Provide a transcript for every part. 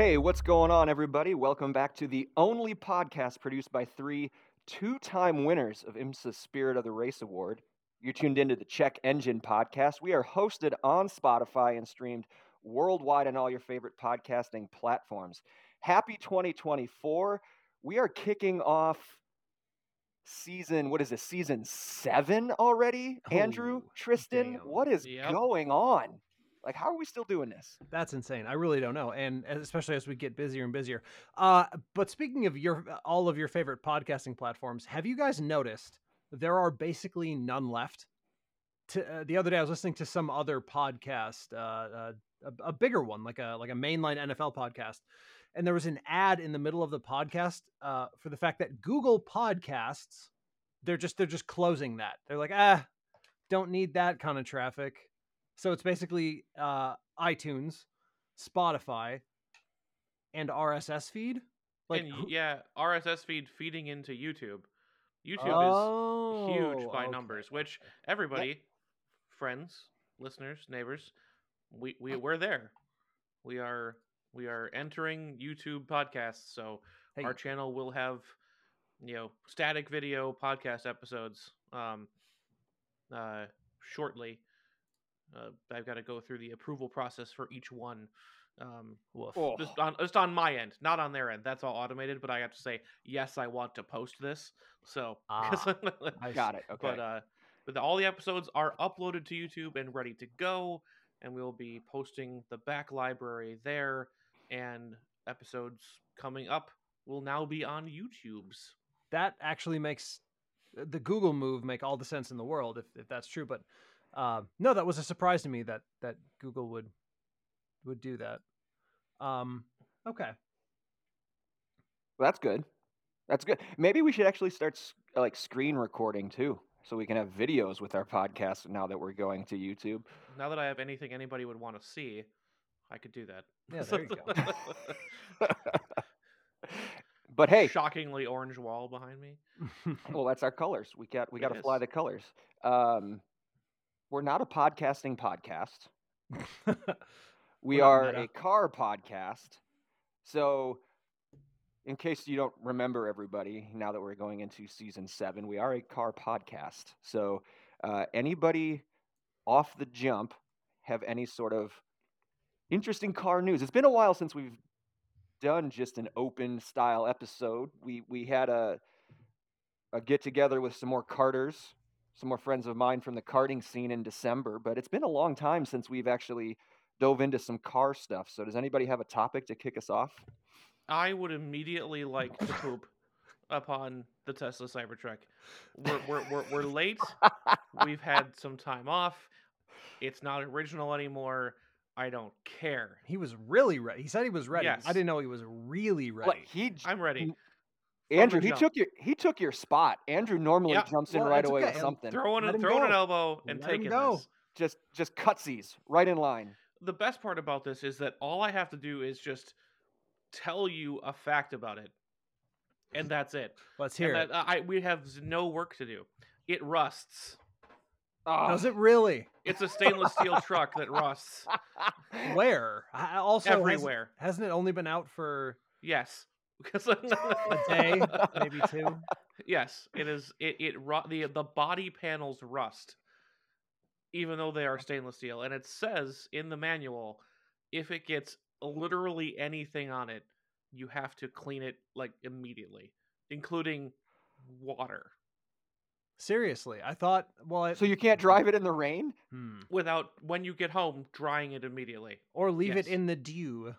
Hey, what's going on, everybody? Welcome back to the only podcast produced by three two time winners of IMSA's Spirit of the Race Award. You're tuned into the Check Engine podcast. We are hosted on Spotify and streamed worldwide on all your favorite podcasting platforms. Happy 2024. We are kicking off season, what is this, season seven already? Oh, Andrew, Oh, Tristan, damn. what is Yep. going on? Like, how are we still doing this? That's insane. I really don't know, and especially as we get busier and busier. Uh, but speaking of your all of your favorite podcasting platforms, have you guys noticed there are basically none left? To, uh, the other day, I was listening to some other podcast, uh, uh, a, a bigger one, like a like a mainline NFL podcast, and there was an ad in the middle of the podcast uh, for the fact that Google Podcasts, they're just they're just closing that. They're like, ah, don't need that kind of traffic. So it's basically uh, iTunes, Spotify, and RSS feed. Like, and yeah, RSS feed feeding into YouTube. YouTube oh, is huge by okay. numbers, which everybody, friends, listeners, neighbors, we, we we're there. We are we are entering YouTube podcasts, so Hey, our channel will have you know static video podcast episodes um uh shortly. Uh, I've got to go through the approval process for each one. Um, woof. Oh. just on just on my end, not on their end. That's all automated, but I have to say yes, I want to post this. So, 'cause- I Got it. Okay. but uh, but the, all the episodes are uploaded to YouTube and ready to go, and we'll be posting the back library there, and episodes coming up will now be on YouTube's. That actually makes uh, the Google move make all the sense in the world if, if that's true. But uh, no, that was a surprise to me that that Google would would do that. Um, okay. Well, that's good. That's good. Maybe we should actually start s- like screen recording too, so we can have videos with our podcast now that we're going to YouTube. Now that I have anything anybody would want to see, I could do that. Yeah, there you go. but hey, shockingly orange wall behind me. well, that's our colors. We got we got to fly the colors. Um, we're not a podcasting podcast. We are meta. a car podcast. So, in case you don't remember, everybody, now that we're going into season seven, we are a car podcast. So, uh, anybody off the jump have any sort of interesting car news? It's been a while since we've done just an open style episode. We we had a a get together with some more carters, some more friends of mine from the karting scene in December, but it's been a long time since we've actually dove into some car stuff. So does anybody have a topic to kick us off? I would immediately like to poop upon the Tesla Cybertruck. We're, we're, we're, we're late. We've had some time off. It's not original anymore. I don't care. he was really ready. He said he was ready. Yes. I didn't know he was really ready. Like he j- I'm ready. From Andrew, he jump. took your he took your spot. Andrew normally Yeah, jumps in well, right away okay. with something. Throwing, Let a, him throwing an elbow and Let him taking go. this. Just just cutsies right in line. The best part about this is that all I have to do is just tell you a fact about it, and that's it. Let's hear and it. that, I we have no work to do. It rusts. Does Ah. it really? It's a stainless steel truck that rusts Where? I- Also, hasn't- everywhere. Hasn't it only been out for Yes. Because a day, maybe two? Yes, it is. It it ru- the the body panels rust, even though they are stainless steel, and it says in the manual, if it gets literally anything on it, you have to clean it like immediately, including water, Seriously, I thought. Well, it, So you can't drive it in the rain? Hmm. without when you get home drying it immediately. or leave it in the dew.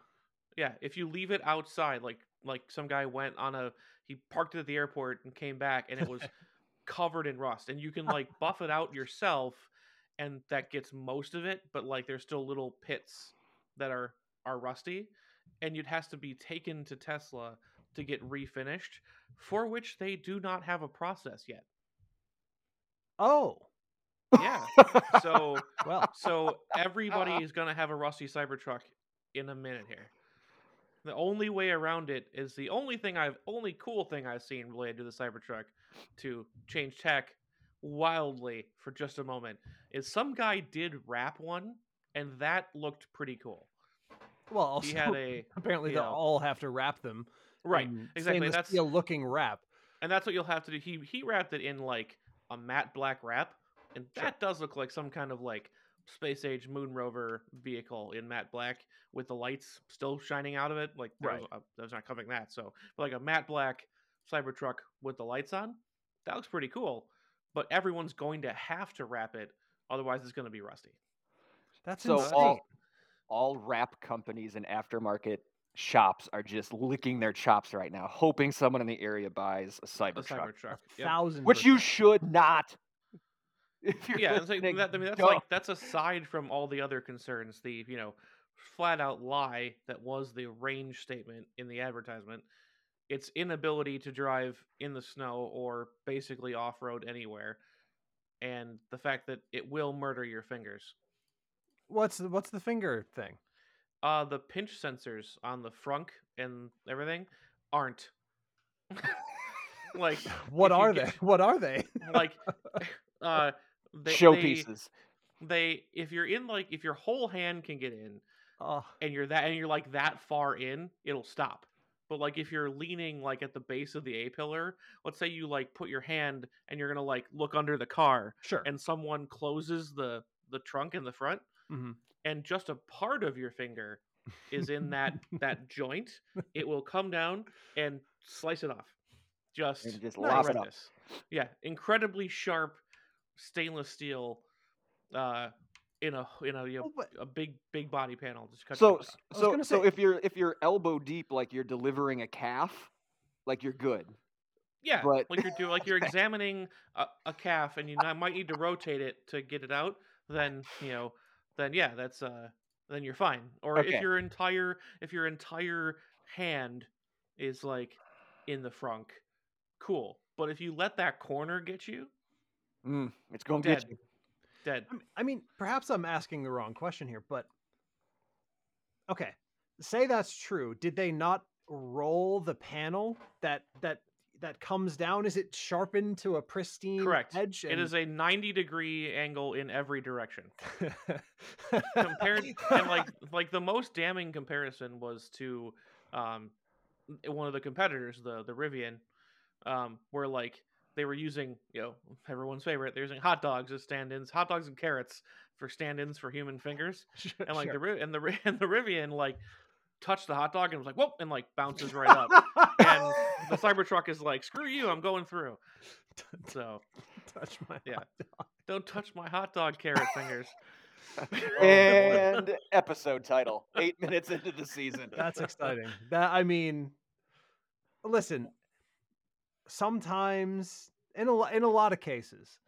Yeah, if you leave it outside, like like some guy went on a he parked it at the airport and came back and it was covered in rust, and you can like buff it out yourself, and that gets most of it, but like there's still little pits that are are rusty, and it has to be taken to Tesla to get refinished, for which they do not have a process yet. Oh, Yeah, so well, so everybody is gonna have a rusty Cybertruck in a minute here. The only way around it is the only thing I've only cool thing I've seen related to the Cybertruck to change tech wildly for just a moment is some guy did wrap one and that looked pretty cool. Well, also he had a apparently they'll know- all have to wrap them. right exactly. That's steel looking wrap. and that's what you'll have to do. He he wrapped it in like a matte black wrap, and Sure. that does look like some kind of like space age moon rover vehicle in matte black with the lights still shining out of it. Like there was, Right. uh, there's not covering that, so but like a matte black Cybertruck with the lights on, that looks pretty cool. But everyone's going to have to wrap it, otherwise it's going to be rusty. That's So insane. all all wrap companies and aftermarket shops are just licking their chops right now, hoping someone in the area buys a A Cybertruck, Cybertruck, a Yep. thousand. which you should not. Yeah, like that, I mean that's like that's aside from all the other concerns. The you know flat out lie that was the range statement in the advertisement. Its inability to drive in the snow or basically off road anywhere, and the fact that it will murder your fingers. What's the, what's the finger thing? Uh, the pinch sensors on the frunk and everything aren't. like What are get- they? What are they? like uh they, they, showpieces. they if you're in like if your whole hand can get in Oh, and you're that and you're like that far in, it'll stop. But like if you're leaning like at the base of the A pillar, let's say you like put your hand and you're gonna like look under the car sure. and someone closes the the trunk in the front Mhm. and just a part of your finger is in that that joint, it will come down and slice it off. Just, And just lop it up. Yeah, incredibly sharp stainless steel uh in a in a you know, Oh, a big big body panel just cut So through it. So gonna so say- if you're if you're elbow deep, like you're delivering a calf, like you're good. Yeah, But- like you're doing, like you're examining a, a calf, and you might need to rotate it to get it out. Then you know, then yeah, that's uh, then you're fine. Or Okay. if your entire if your entire hand is like in the frunk, cool. But if you let that corner get you, Mm, it's going to dead, get you. dead. I mean- perhaps I'm asking the wrong question here, but okay, say that's true. Did they not roll the panel that that that comes down? Is it sharpened to a pristine Correct. edge? It is a 90 degree angle in every direction. compared and like like the most damning comparison was to um one of the competitors the the rivian um where like they were using you know everyone's favorite they're using hot dogs as stand-ins hot dogs and carrots for stand-ins for human fingers and like the Sure. Ri- and the Ri- and the rivian like touched the hot dog and was like whoop and like bounces right up and the cybertruck is like screw you i'm going through so touch my yeah. hot dog. don't touch my hot dog carrot fingers oh, and episode title: Eight minutes into the season. That's exciting. That I mean, listen. Sometimes, in a in a lot of cases,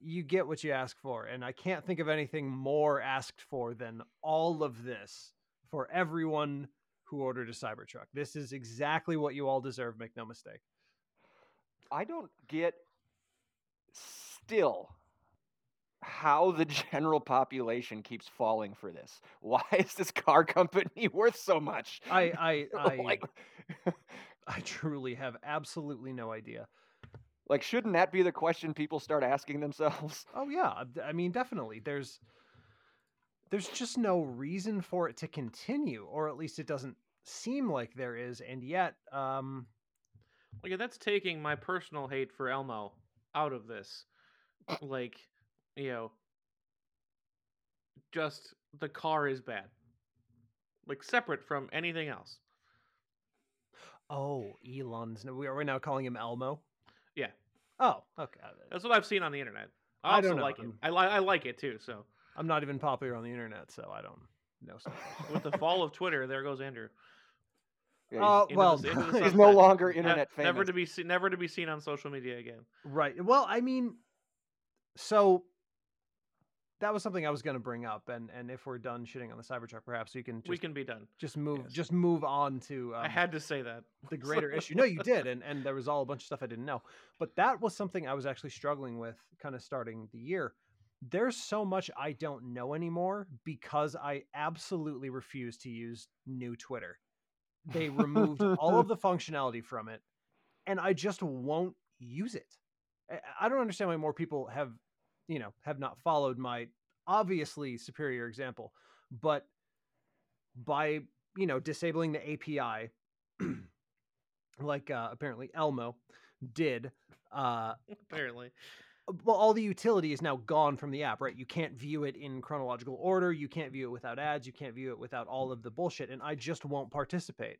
you get what you ask for, and I can't think of anything more asked for than all of this for everyone who ordered a Cybertruck. This is exactly what you all deserve. Make no mistake. I don't get still how the general population keeps falling for this. Why is this car company worth so much? I I I, like, I truly have absolutely no idea. like, shouldn't that be the question people start asking themselves? Oh yeah, I mean definitely. There's there's just no reason for it to continue, or at least it doesn't seem like there is. And yet, um, Like that's taking my personal hate for Elmo out of this. Like, you know, just the car is bad. Like separate from anything else. Oh, Elon's. We are we now calling him Elmo? Yeah. Oh, okay. uh, That's what I've seen on the internet. I, I don't know, like it. I'm- I like I like it too. So I'm not even popular on the internet, so I don't know. stuff. with the fall of Twitter, there goes Andrew. Yeah, Uh, well, the- the he's, he's no longer Ne- internet famous. Never to be seen. Never to be seen on social media again. right. Well, I mean, so that was something I was going to bring up, and and if we're done shitting on the Cybertruck, perhaps we can just we can be done. just move yes. just move on to. Um, I had to say that. the greater issue. No, you did, and and there was all a bunch of stuff I didn't know. But that was something I was actually struggling with, kind of starting the year. There's so much I don't know anymore because I absolutely refuse to use new Twitter. They removed all of the functionality from it, and I just won't use it. I don't understand why more people have, you know, have not followed my obviously superior example, but by you know, disabling the API, like uh, apparently Elmo did. Uh, Apparently. well, all the utility is now gone from the app, right? You can't view it in chronological order. You can't view it without ads. You can't view it without all of the bullshit. And I just won't participate.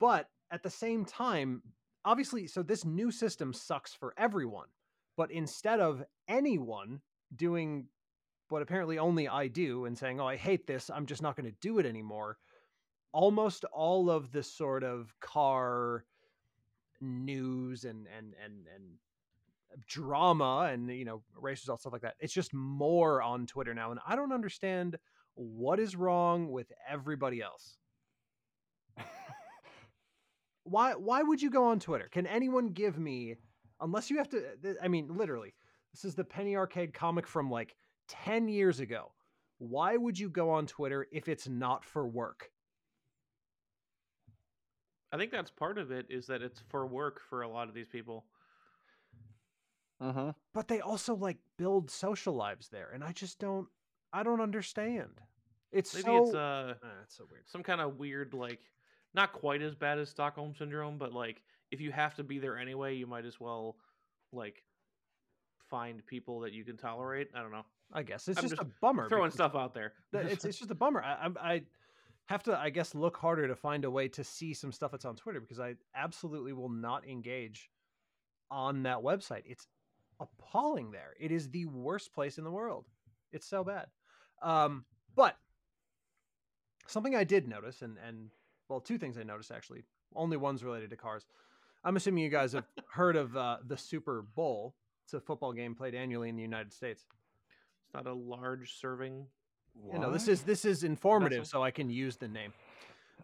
But at the same time, obviously, so this new system sucks for everyone. But instead of anyone doing what apparently only I do and saying, oh, I hate this, I'm just not going to do it anymore, almost all of the sort of car news and and and and drama and you know race results stuff like that it's just more on twitter now and i don't understand what is wrong with everybody else. Why why would you go on twitter? Can anyone give me unless you have to i mean literally this is the penny arcade comic from like 10 years ago why would you go on twitter if it's not for work I think that's part of it is that it's for work for a lot of these people. Mm-hmm. but they also like build social lives there and i just don't i don't understand it's Maybe so it's uh Ah, it's so weird some kind of weird like not quite as bad as Stockholm syndrome, but like if you have to be there anyway, you might as well like find people that you can tolerate. I don't know. i guess it's just, just a bummer Throwing stuff out there. it's it's just a bummer. I, I I have to I guess look harder to find a way to see some stuff that's on Twitter because I absolutely will not engage on that website. It's appalling there. It is the worst place in the world. It's so bad. Um, but something I did notice, and and well, two things I noticed actually. Only one's related to cars. I'm assuming you guys have heard of uh, the Super Bowl. It's a football game played annually in the United States. It's not a large serving. You know, this is this is informative, Vessel? so I can use the name.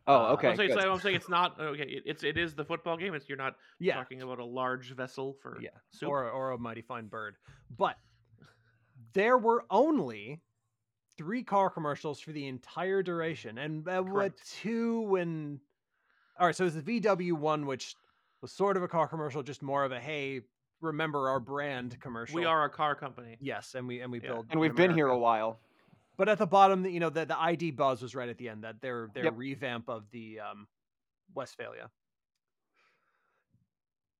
Oh, uh, okay. I'm saying, so I'm saying it's not okay. It's it is the football game. It's you're not Yeah, talking about a large vessel for yeah, soup. or or a mighty fine bird. But there were only three car commercials for the entire duration, and uh, what two when. All right, so it's the VW one, which was sort of a car commercial, just more of a hey, remember our brand commercial. we are a car company. yes, and we and we Yeah. build, and we've in been here a while. But at the bottom, you know, the the ID buzz was right at the end. That their their Yep. revamp of the um, Westfalia.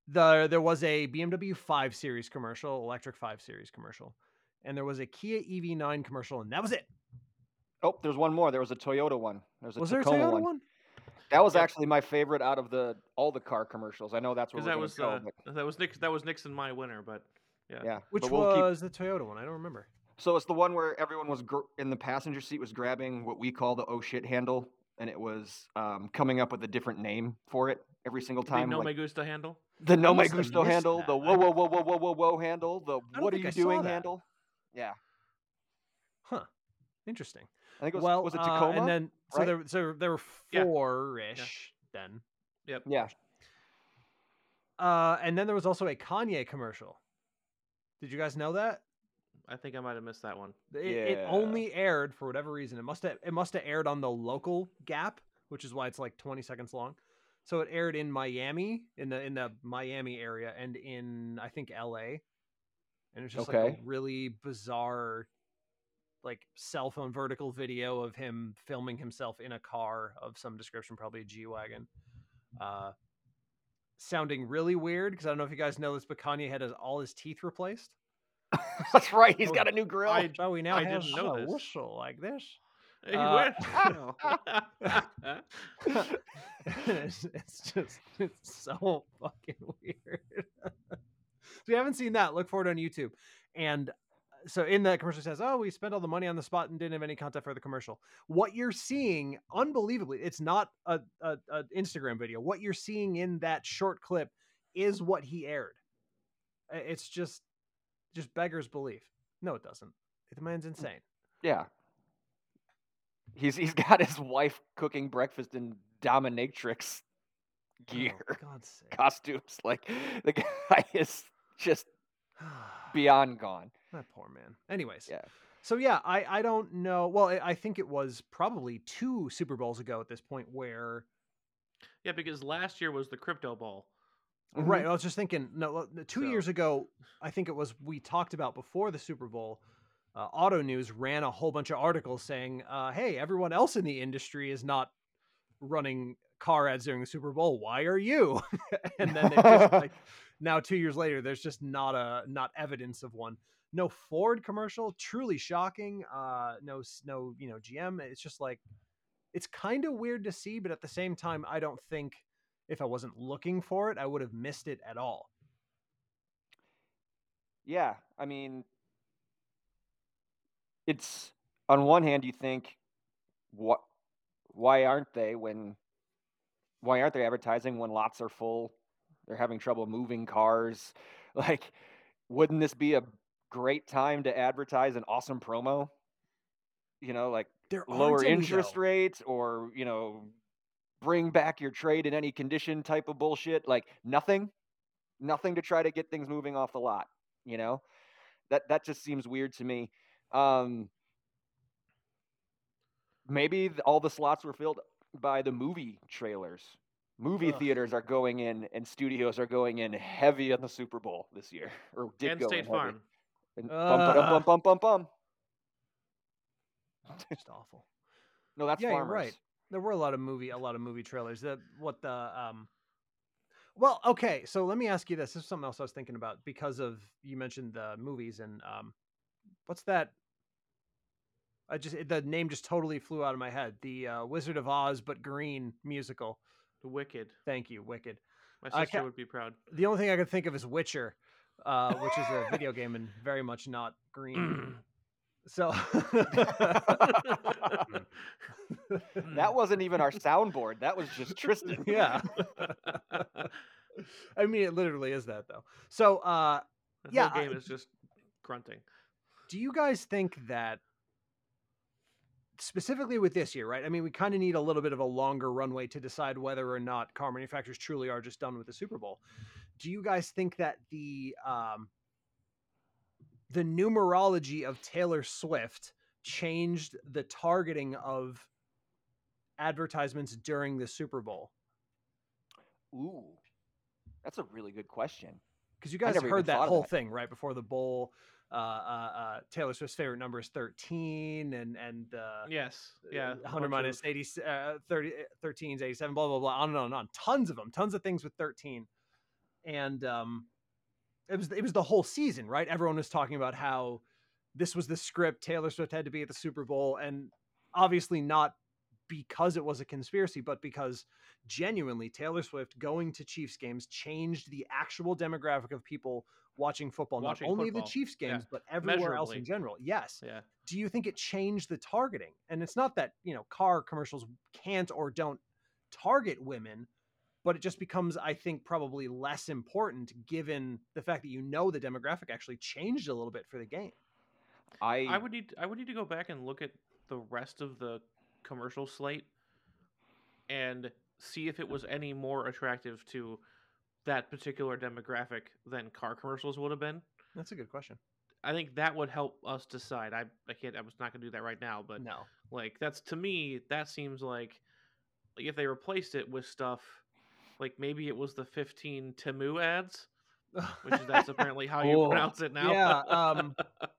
The there was a BMW 5 Series commercial, electric 5 Series commercial, and there was a Kia EV9 commercial, and that was it. Oh, there's one more. There was a Toyota one. There's a Was there a Toyota one. one? That was Yep. actually my favorite out of the all the car commercials. I know that's where that was go, uh, but that was Nix that was Nixon my winner, but yeah. yeah. Which but we'll keep- was the Toyota one? I don't remember. So it's the one where everyone was gr- in the passenger seat was grabbing what we call the oh shit handle, and it was um, coming up with a different name for it every single time. The time. no like me gusta handle. the no me must gusto handle, that. the whoa whoa whoa whoa whoa whoa whoa handle, the what are you I doing handle. Yeah, Huh. Interesting. I think it was well, was it uh, and then so right? there so there were four ish then. Yep. yeah, Uh, and then there was also a Kanye commercial. Did you guys know that? I think I might have missed that one. It, it only aired for whatever reason. It must have it must have aired on the local gap, which is why it's like 20 seconds long. So it aired in Miami, in the in the Miami area, and in I think LA. And it's just like a really bizarre, like cell phone vertical video of him filming himself in a car of some description, probably a G wagon. Uh, sounding really weird because I don't know if you guys know this, but Kanye had his, all his teeth replaced. that's right. He's Oh, got a new grill. I- So we now I have didn't know a this. whistle like this. Hey, Uh, where- it's, it's just it's so fucking weird. if you haven't seen that, look for it on YouTube. And so in that commercial it says, "Oh, we spent all the money on the spot and didn't have any content for the commercial." What you're seeing, unbelievably, it's not a, a, a Instagram video. What you're seeing in that short clip is what he aired. It's just just beggars belief. No, it doesn't. The man's mm, insane. yeah, he's he's got his wife cooking breakfast in dominatrix oh, gear Oh, God's sake. costumes. Like the guy is just beyond gone. That poor man. Anyways, Yeah. So yeah, I I don't know. Well, I- I think it was probably two Super Bowls ago at this point where yeah, because last year was the crypto ball. right. I was just thinking. No, two So- years ago, I think it was we talked about before the Super Bowl. Uh, Auto News ran a whole bunch of articles saying, uh, "Hey, everyone else in the industry is not running car ads during the Super Bowl. Why are you? and then they just like now two years later, there's just not a not evidence of one. No Ford commercial, truly shocking. Uh, no, no, you know, GM. It's just like it's kind of weird to see, but at the same time, I don't think if I wasn't looking for it, I would have missed it at all. Yeah, I mean, it's on one hand you think, what? Why aren't they when? Why aren't they advertising when lots are full? They're having trouble moving cars. Like, wouldn't this be a great time to advertise an awesome promo? You know, like There lower interest though. rates or you know, bring back your trade in any condition type of bullshit. Like nothing, nothing to try to get things moving off the lot. You know, that that just seems weird to me. Um, maybe all the slots were filled by the movie trailers. Movie Ugh. theaters are going in, and studios are going in heavy on the Super Bowl this year, or did and go State in heavy. Farm. And bum, ba-dum, Ugh. bum, bum, bum, bum. Just awful. No, that's Yeah, you're right. There were a lot of movie, a lot of movie trailers. The what the um. Well, okay. So let me ask you this. This is something else I was thinking about because of you mentioned the movies and um, what's that? I just the name just totally flew out of my head. The uh, Wizard of Oz, but green musical. The Wicked. Thank you, Wicked. My I sister ca- would be proud. The only thing I could think of is Witcher, uh, which is a video game and very much not green. So That wasn't even our soundboard. That was just Tristan. yeah. I mean, it literally is that though. So, uh, The Yeah, whole game I- is just grunting. do you guys think that specifically with this year, right? I mean, we kind of need a little bit of a longer runway to decide whether or not car manufacturers truly are just done with the Super Bowl. Do you guys think that the um, the numerology of Taylor Swift changed the targeting of advertisements during the Super Bowl? Ooh, that's a really good question. because you guys never heard that whole that. thing right before the bowl. Uh, uh, uh, Taylor Swift's favorite number is thirteen, and and uh, Yes. Yeah. 100 bunch 80, uh, 30, 13 is 87, blah, blah, blah, on and on and on. Tons of them, tons of things with 13. And um, it was it was the whole season, right? Everyone was talking about how this was the script. Taylor Swift had to be at the Super Bowl, and obviously not because it was a conspiracy, but because genuinely Taylor Swift going to Chiefs games changed the actual demographic of people watching football. Watching not only football, the Chiefs yeah, games, but everywhere else in general. Yes Yeah. do you think it changed the targeting? And it's not that, you know, car commercials can't or don't target women, but it just becomes, I think, probably less important given the fact that you know the demographic actually changed a little bit for the game. I, I would need I would need to go back and look at the rest of the commercial slate and see if it was any more attractive to that particular demographic than car commercials would have been. That's a good question. I think that would help us decide. I I can't I was not gonna do that right now, but no. like that's to me that seems like like if they replaced it with stuff like maybe it was the 15 Temu ads, which is that's apparently how you pronounce it now. Yeah, um,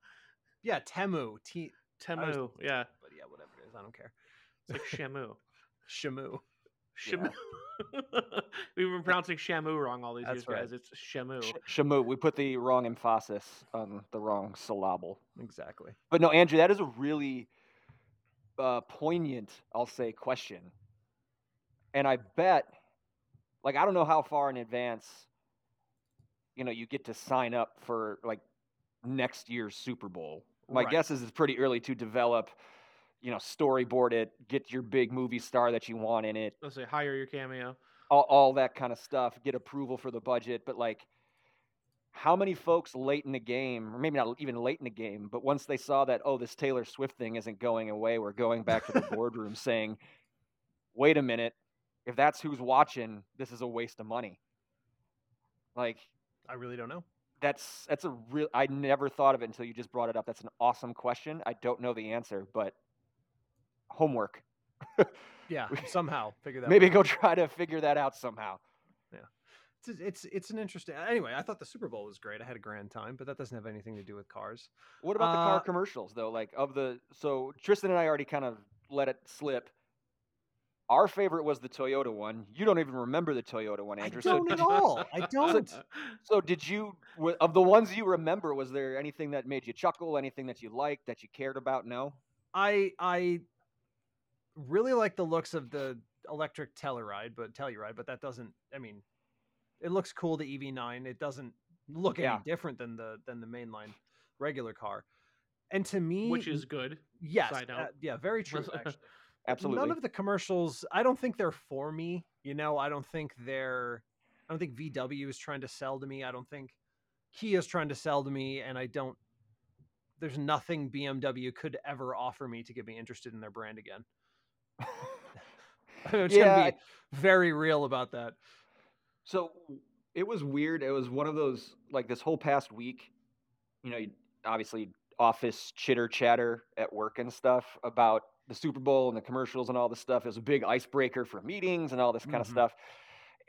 yeah, Temu. T- Temu, yeah. but yeah, whatever it is, I don't care. It's like Shamu. Shamu. Shamu. We've been pronouncing Shamu wrong all these That's years, right. guys. It's Shamu. Sh- Shamu, we put the wrong emphasis on the wrong syllable. Exactly. But no, Andrew, that is a really uh, poignant, I'll say, question. And I bet, like, I don't know how far in advance, you know, you get to sign up for like next year's Super Bowl. My Right. guess is it's pretty early to develop, you know, storyboard it, get your big movie star that you want in it, Let's say hire your cameo. all, all that kind of stuff, get approval for the budget. But like, how many folks late in the game, or maybe not even late in the game, but once they saw that, oh, this Taylor Swift thing isn't going away, we're going back to the boardroom saying, wait a minute, if that's who's watching, this is a waste of money. Like, I really don't know. that's that's a real. I never thought of it until you just brought it up. That's an awesome question. I don't know the answer, but homework. Yeah, somehow figure that. Maybe go out. try to figure that out somehow. Yeah, it's, it's it's an interesting. Anyway, I thought the Super Bowl was great. I had a grand time, but that doesn't have anything to do with cars. What about the car Uh, commercials though? Like of the so Tristan and I already kind of let it slip. Our favorite was the Toyota one. You don't even remember the Toyota one, Andrew. So, don't at all. I don't. so did you? Of the ones you remember, was there anything that made you chuckle? Anything that you liked that you cared about? No. I I really like the looks of the electric Telluride, but Telluride, but that doesn't. I mean, it looks cool. The EV9. It doesn't look Yeah. any different than the than the mainline regular car. And to me, Which is good. yes, side note. uh, yeah, very true. Actually, Absolutely. None of the commercials. I don't think they're for me. You know, I don't think they're. I don't think VW is trying to sell to me. I don't think Kia is trying to sell to me, and I don't. There's nothing BMW could ever offer me to get me interested in their brand again. I'm Yeah, to be very real about that. So it was weird. It was one of those like this whole past week, you know, you- obviously office chitter chatter at work and stuff about the Super Bowl and the commercials and all this stuff. It was a big icebreaker for meetings and all this kind of Mhm. stuff.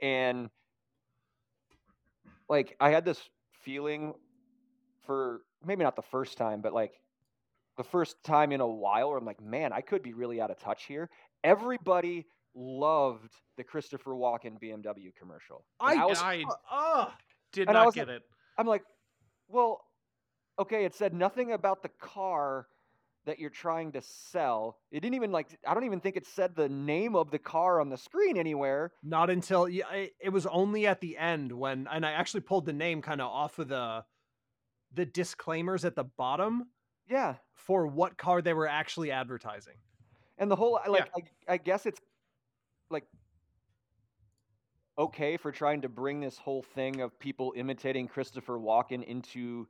And like I had this feeling for maybe not the first time, but like the first time in a while where I'm like, man, I could be really out of touch here. Everybody loved the Christopher Walken BMW commercial. And I, was, I uh, did I not get like- it. I'm like, well, okay, it said nothing about the car that you're trying to sell. It didn't even like I don't even think it said the name of the car on the screen anywhere. not until yeah, it, it was only at the end when, and I actually pulled the name kind of off of the the disclaimers at the bottom Yeah. for what car they were actually advertising. And the whole like I, I guess it's like okay for trying to bring this whole thing of people imitating Christopher Walken into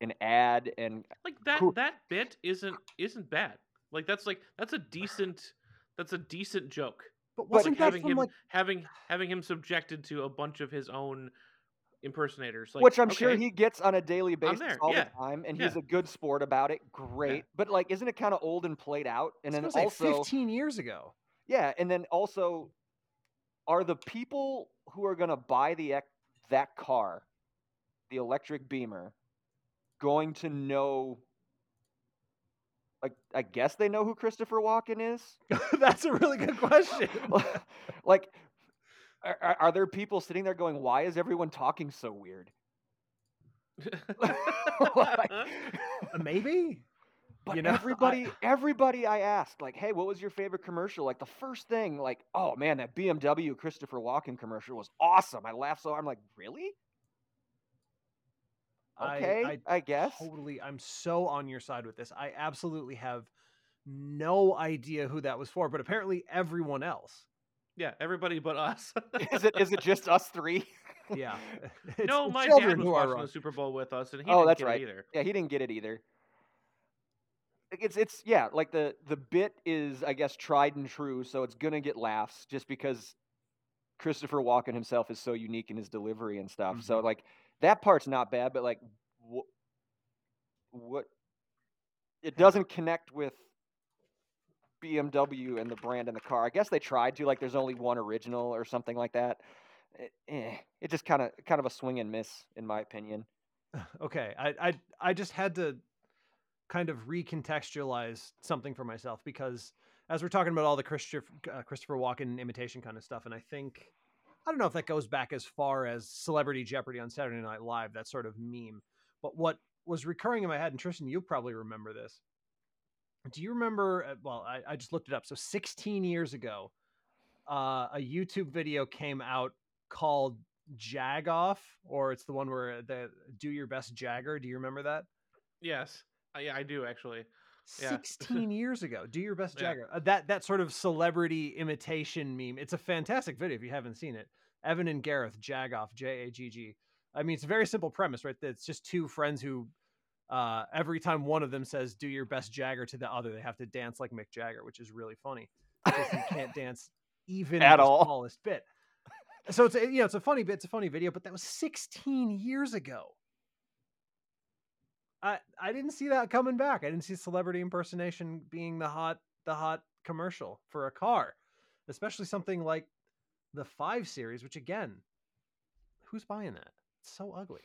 an ad and Like that Cool. that bit isn't isn't bad. Like that's like that's a decent that's a decent joke. But But wasn't that having from him like having having him subjected to a bunch of his own impersonators. Like, which I'm sure he gets on a daily basis all yeah, the time, and yeah. he's a good sport about it. Great, but like, isn't it kind of old and played out? And I then was gonna say also, 15 years ago. yeah, and then also, are the people who are gonna buy the ec- that car, the electric Beamer, going to know? Like, I guess they know who Christopher Walken is. That's a really good question. like, are, are- there people sitting there going, "Why is everyone talking so weird?" Like- Uh, Maybe. But You know, I- everybody, everybody I asked, like, hey, what was your favorite commercial? Like the first thing, like, oh man, that BMW Christopher Walken commercial was awesome. I laughed so. I'm like, really? I- Okay, I, guess. Totally. I'm so on your side with this. I absolutely have no idea who that was for, but apparently everyone else. yeah, everybody but us. is it is it just us three? Yeah. It's no, the my dad was who watching wrong. the Super Bowl with us, and he Oh, didn't that's get right. it either. yeah, he didn't get it either. It's it's yeah, like the the bit is I guess tried and true, so it's gonna get laughs just because Christopher Walken himself is so unique in his delivery and stuff. So Mhm. like that part's not bad, but like what what it doesn't connect with BMW and the brand and the car. I guess they tried to like there's only one original or something like that. It, eh, it just kind of kind of a swing and miss in my opinion. okay I, I i just had to kind of recontextualize something for myself because as we're talking about all the christopher uh, christopher walken imitation kind of stuff and i think i don't know if that goes back as far as celebrity jeopardy on saturday night live that sort of meme but what was recurring in my head and tristan you'll probably remember this do you remember uh, well i, I just looked it up so 16 years ago uh, a youtube video came out called Jag Off, or it's the one where the do your best jagger do you remember that Yes, I, yeah, I do actually. Yeah. 16 years ago do your best Yeah. jagger uh, that that sort of celebrity imitation meme it's a fantastic video if you haven't seen it evan and gareth jagoff j-a-g-g i mean it's a very simple premise right it's just two friends who uh, every time one of them says do your best jagger to the other they have to dance like mick jagger which is really funny because he can't dance even At all. smallest bit so it's a, you know it's a funny bit it's a funny video but that was 16 years ago I I didn't see that coming back. I didn't see celebrity impersonation being the hot the hot commercial for a car, especially something like the 5 series which again who's buying that? It's so ugly.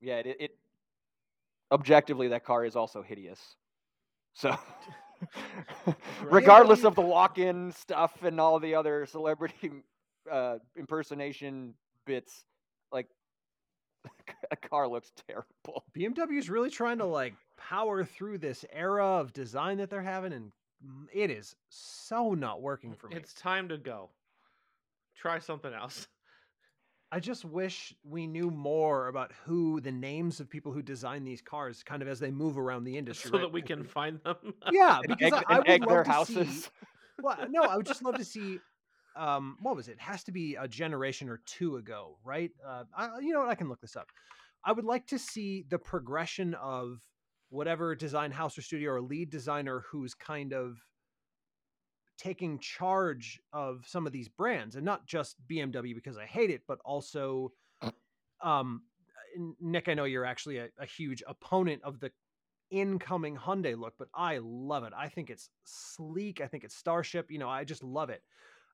Yeah, it, it objectively that car is also hideous. So, regardless of the Walken stuff and all the other celebrity uh, impersonation bits, like a car looks terrible. BMW is really trying to like power through this era of design that they're having, and it is so not working for me. It's time to go. Try something else. I just wish we knew more about who the names of people who design these cars, kind of as they move around the industry, so right? that we can find them. yeah, And because egg, I, I and would egg love their to houses. see. Well, no, I would just love to see. Um, what was it? it? Has to be a generation or two ago, right? Uh, I, you know what? I can look this up. I would like to see the progression of whatever design house or studio or lead designer who's kind of taking charge of some of these brands and not just BMW because I hate it, but also um Nick, I know you're actually a, a huge opponent of the incoming Hyundai look, but I love it. I think it's sleek. I think it's Starship. You know, I just love it.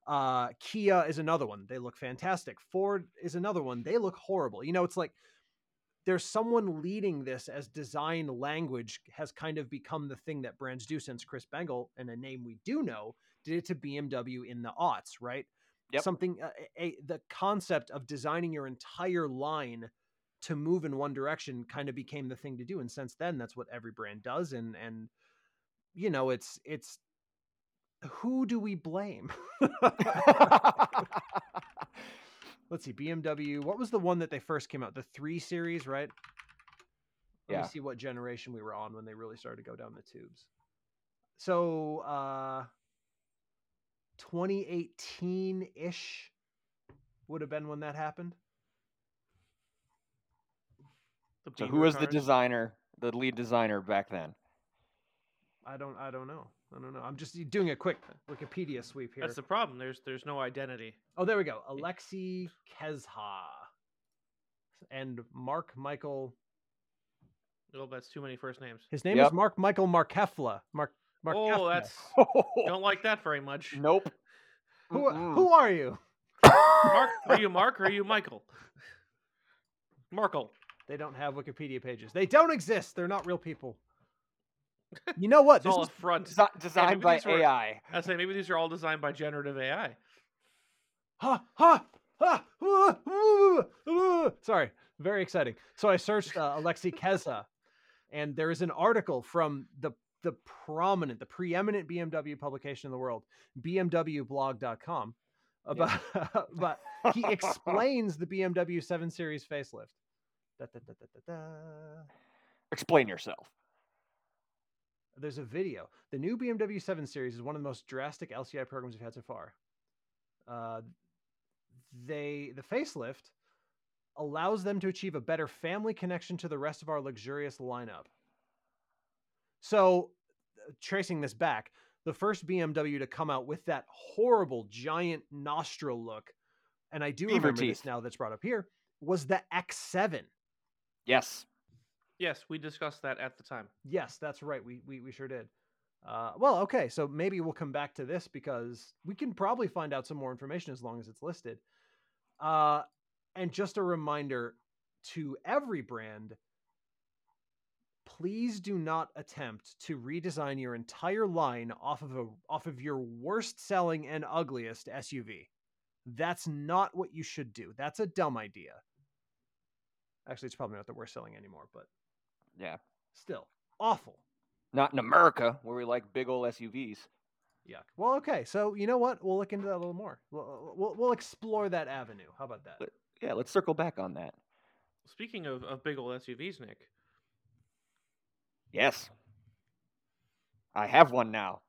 Uh, Kia is another one. They look fantastic. Ford is another one. They look horrible. You know, it's like there's someone leading this as design language has kind of become the thing that brands do since Chris Bangle and a name we do know did it to BMW in the aughts, right? Yep. Something, uh, a, a, the concept of designing your entire line to move in one direction kind of became the thing to do. And since then, that's what every brand does. And, and, you know, it's, it's, who do we blame? Let's see, BMW. What was the one that they first came out? The three series, right? Let Yeah. me see what generation we were on when they really started to go down the tubes. So, uh, 2018 ish would have been when that happened. The so, who Beamer was the designer, the lead designer back then? I don't, I don't know. I don't know. I'm just doing a quick Wikipedia sweep here. That's the problem. There's there's no identity. Oh, there we go. Alexei Kezha and Mark Michael. Oh, that's too many first names. His name Yep. is Mark Michael Markefka. Mark. Mark. Oh, that's don't like that very much. nope. Who, Mm-mm. who are you? Mark, are you Mark or are you Michael? Markle. They don't have Wikipedia pages. They don't exist. They're not real people. You know what? It's This all was- a front. Desi- designed by these were- AI. I say maybe these are all designed by generative AI. ha ha ha. Sorry, very exciting. So I searched uh, Alexei Kezha, and there is an article from the the prominent, the preeminent BMW publication in the world, BMWblog.com, about but he explains the BMW 7 Series facelift. Da, da, da, da, da, da. Explain yourself. There's a video. The new BMW 7 Series is one of the most drastic LCI programs we've had so far. Uh, they the facelift allows them to achieve a better family connection to the rest of our luxurious lineup. So, uh, tracing this back, the first BMW to come out with that horrible giant nostril look, and I do Beaver remember this now that's brought up here, was the X7. Yes. Yes, we discussed that at the time. Yes, that's right. We we, we sure did. Uh, well, okay, so maybe we'll come back to this because we can probably find out some more information as long as it's listed. Uh, and just a reminder to every brand: please do not attempt to redesign your entire line off of a off of your worst selling and ugliest SUV. That's not what you should do. That's a dumb idea. Actually, it's probably not the worst selling anymore, but Yeah. still awful. Not in America where we like big old SUVs. Yuck. Well, okay. So you know what? We'll look into that a little more. We'll we'll, we'll explore that avenue. How about that? But- Yeah, let's circle back on that. Speaking of, of big old SUVs, Nick, Yes. I have one now.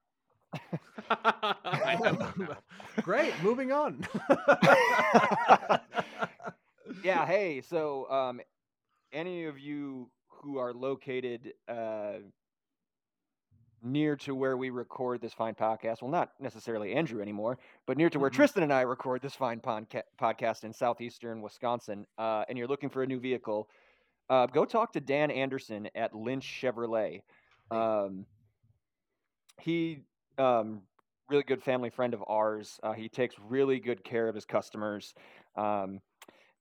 I have one now. Great. Moving on. yeah, hey, so um, any of you who are located uh, near to where we record this fine podcast, well, not necessarily Andrew anymore, but near to where Mhm. Tristan and I record this fine podca- podcast in southeastern Wisconsin, uh, and you're looking for a new vehicle, uh, go talk to Dan Anderson at Lynch Chevrolet. Um, he um, really good family friend of ours. Uh, he takes really good care of his customers. Um,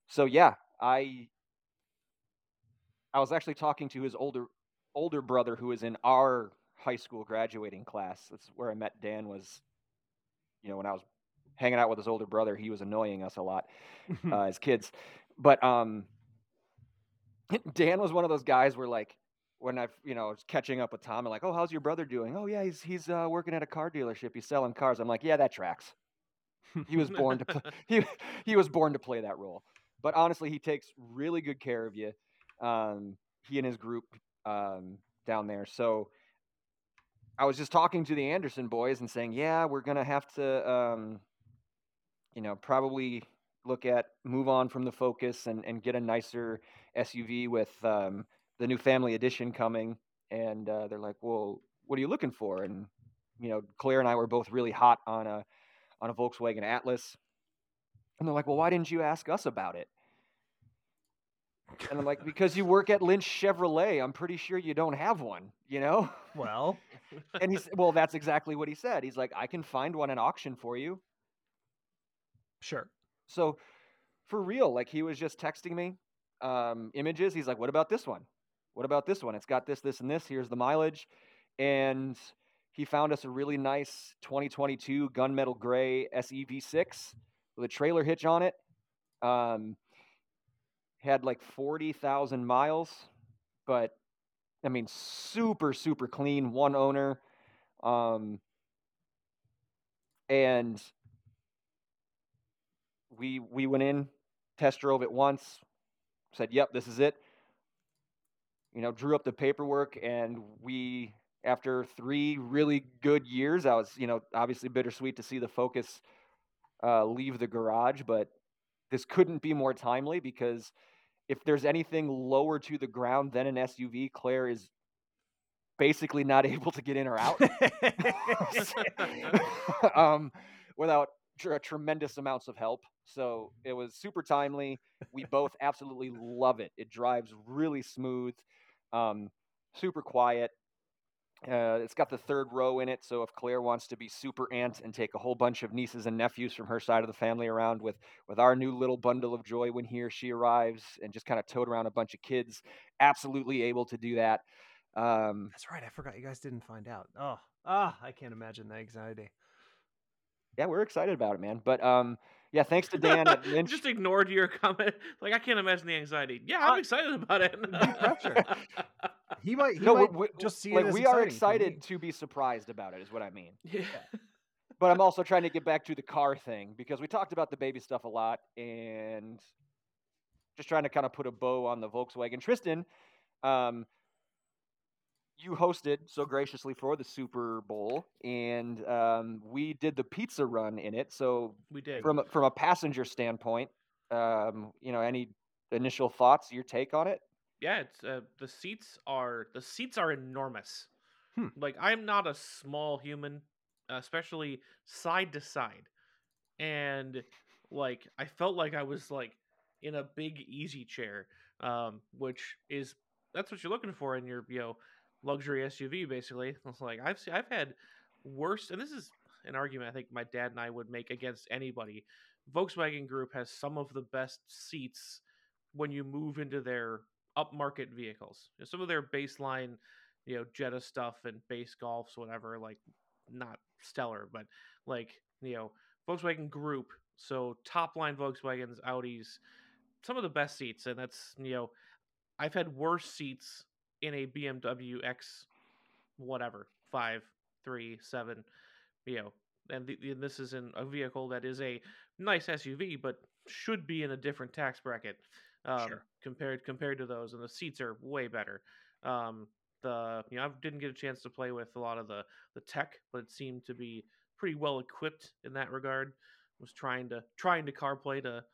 so yeah, I I was actually talking to his older older brother who was in our high school graduating class. That's where I met Dan. Was you know when I was hanging out with his older brother, he was annoying us a lot uh, as kids. But um, Dan was one of those guys where like when I you know was catching up with Tom and like, oh, how's your brother doing? Oh yeah, he's he's uh, working at a car dealership. He's selling cars. I'm like, yeah, that tracks. He was born to play, he he was born to play that role. But honestly, he takes really good care of you. Um, he and his group um, down there. So I was just talking to the Anderson boys and saying, yeah, we're gonna have to, um, you know, probably look at move on from the Focus and and get a nicer SUV with um, the new family edition coming. And uh, they're like, well, what are you looking for? And you know, Claire and I were both really hot on a on a Volkswagen Atlas. And they're like, well, why didn't you ask us about it? And I'm like, because you work at Lynch Chevrolet, I'm pretty sure you don't have one, you know? Well, And he's, well, that's exactly what he said. He's like, I can find one at auction for you. sure. So for real, like he was just texting me um, images. He's like, what about this one? What about this one? It's got this, this, and this. Here's the mileage. And he found us a really nice 2022 gunmetal gray SEV6 with a trailer hitch on it. Um, had like 40,000 miles, but I mean, super, super clean, one owner. Um, and we we went in, test drove it once, said, "Yep, this is it." You know, drew up the paperwork, and we, after three really good years, I was, you know, obviously bittersweet to see the Focus uh, leave the garage, but this couldn't be more timely because if there's anything lower to the ground than an SUV, Claire is basically not able to get in or out um, without tr- tremendous amounts of help. So it was super timely. We both absolutely love it. It drives really smooth, um, super quiet. Uh, it's got the third row in it, so if Claire wants to be super aunt and take a whole bunch of nieces and nephews from her side of the family around with with our new little bundle of joy when he or she arrives, and just kind of tote around a bunch of kids, absolutely able to do that. Um, That's right. I forgot you guys didn't find out. Oh, ah, I can't imagine the anxiety. yeah, we're excited about it, man. But um, yeah, thanks to Dan Lynch. Just ignored your comment. Like I can't imagine the anxiety. Yeah, I'm Uh, excited about it. He might. He no, might we, we- just see like it as we are exciting for me. excited to be surprised about it, is what I mean. yeah. but I'm also trying to get back to the car thing because we talked about the baby stuff a lot and just trying to kind of put a bow on the Volkswagen. Tristan, um, you hosted so graciously for the Super Bowl, and um, we did the pizza run in it. So We did. from a, from a passenger standpoint, um, you know, any initial thoughts, your take on it? yeah, it's uh, the seats are the seats are enormous. Hmm. Like I'm not a small human, especially side to side, and like I felt like I was like in a big easy chair, um, which is that's what you're looking for in your you know luxury SUV. Basically, it's like I've se- I've had worse, and this is an argument I think my dad and I would make against anybody. Volkswagen Group has some of the best seats when you move into their upmarket vehicles. You know, Some of their baseline, you know, Jetta stuff and base Golfs, whatever, like not stellar, but like you know, Volkswagen Group. So top line Volkswagens, Audis, some of the best seats, and that's you know, I've had worse seats in a BMW X, whatever five, three, seven, you know, and, the, and this is in a vehicle that is a nice SUV, but should be in a different tax bracket um, Sure. compared compared to those, and the seats are way better. Um, the you know I didn't get a chance to play with a lot of the the tech, but it seemed to be pretty well equipped in that regard. Was trying to trying to CarPlay to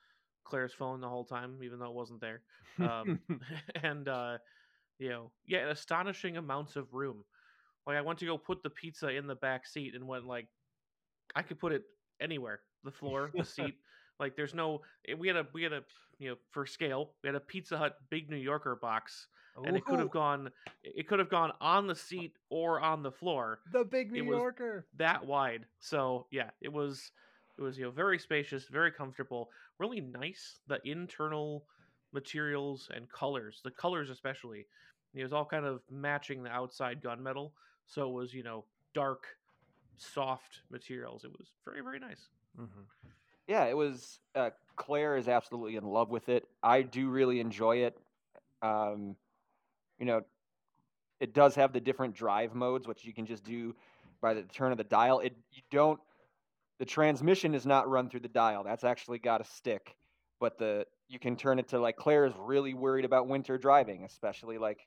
Claire's phone the whole time, even though it wasn't there. Um, and uh, you know, yeah, astonishing amounts of room. Like I went to go put the pizza in the back seat and went like, I could put it anywhere, the floor, the seat. Like there's no. We had a we had a you know for scale we had a Pizza Hut big New Yorker box, and it could have gone it could have gone on the seat or on the floor the big New Yorker. that wide. So yeah, it was it was you know very spacious, very comfortable, really nice. The internal materials and colors, the colors especially, it was all kind of matching the outside gunmetal. so it was you know dark, soft materials. It was very very nice. Mm-hmm. Yeah, it was. Uh, Claire is absolutely in love with it. I do really enjoy it. Um, you know, it does have the different drive modes, which you can just do by the turn of the dial. It you don't. The transmission is not run through the dial. That's actually got a stick, but the you can turn it to like Claire is really worried about winter driving, especially like.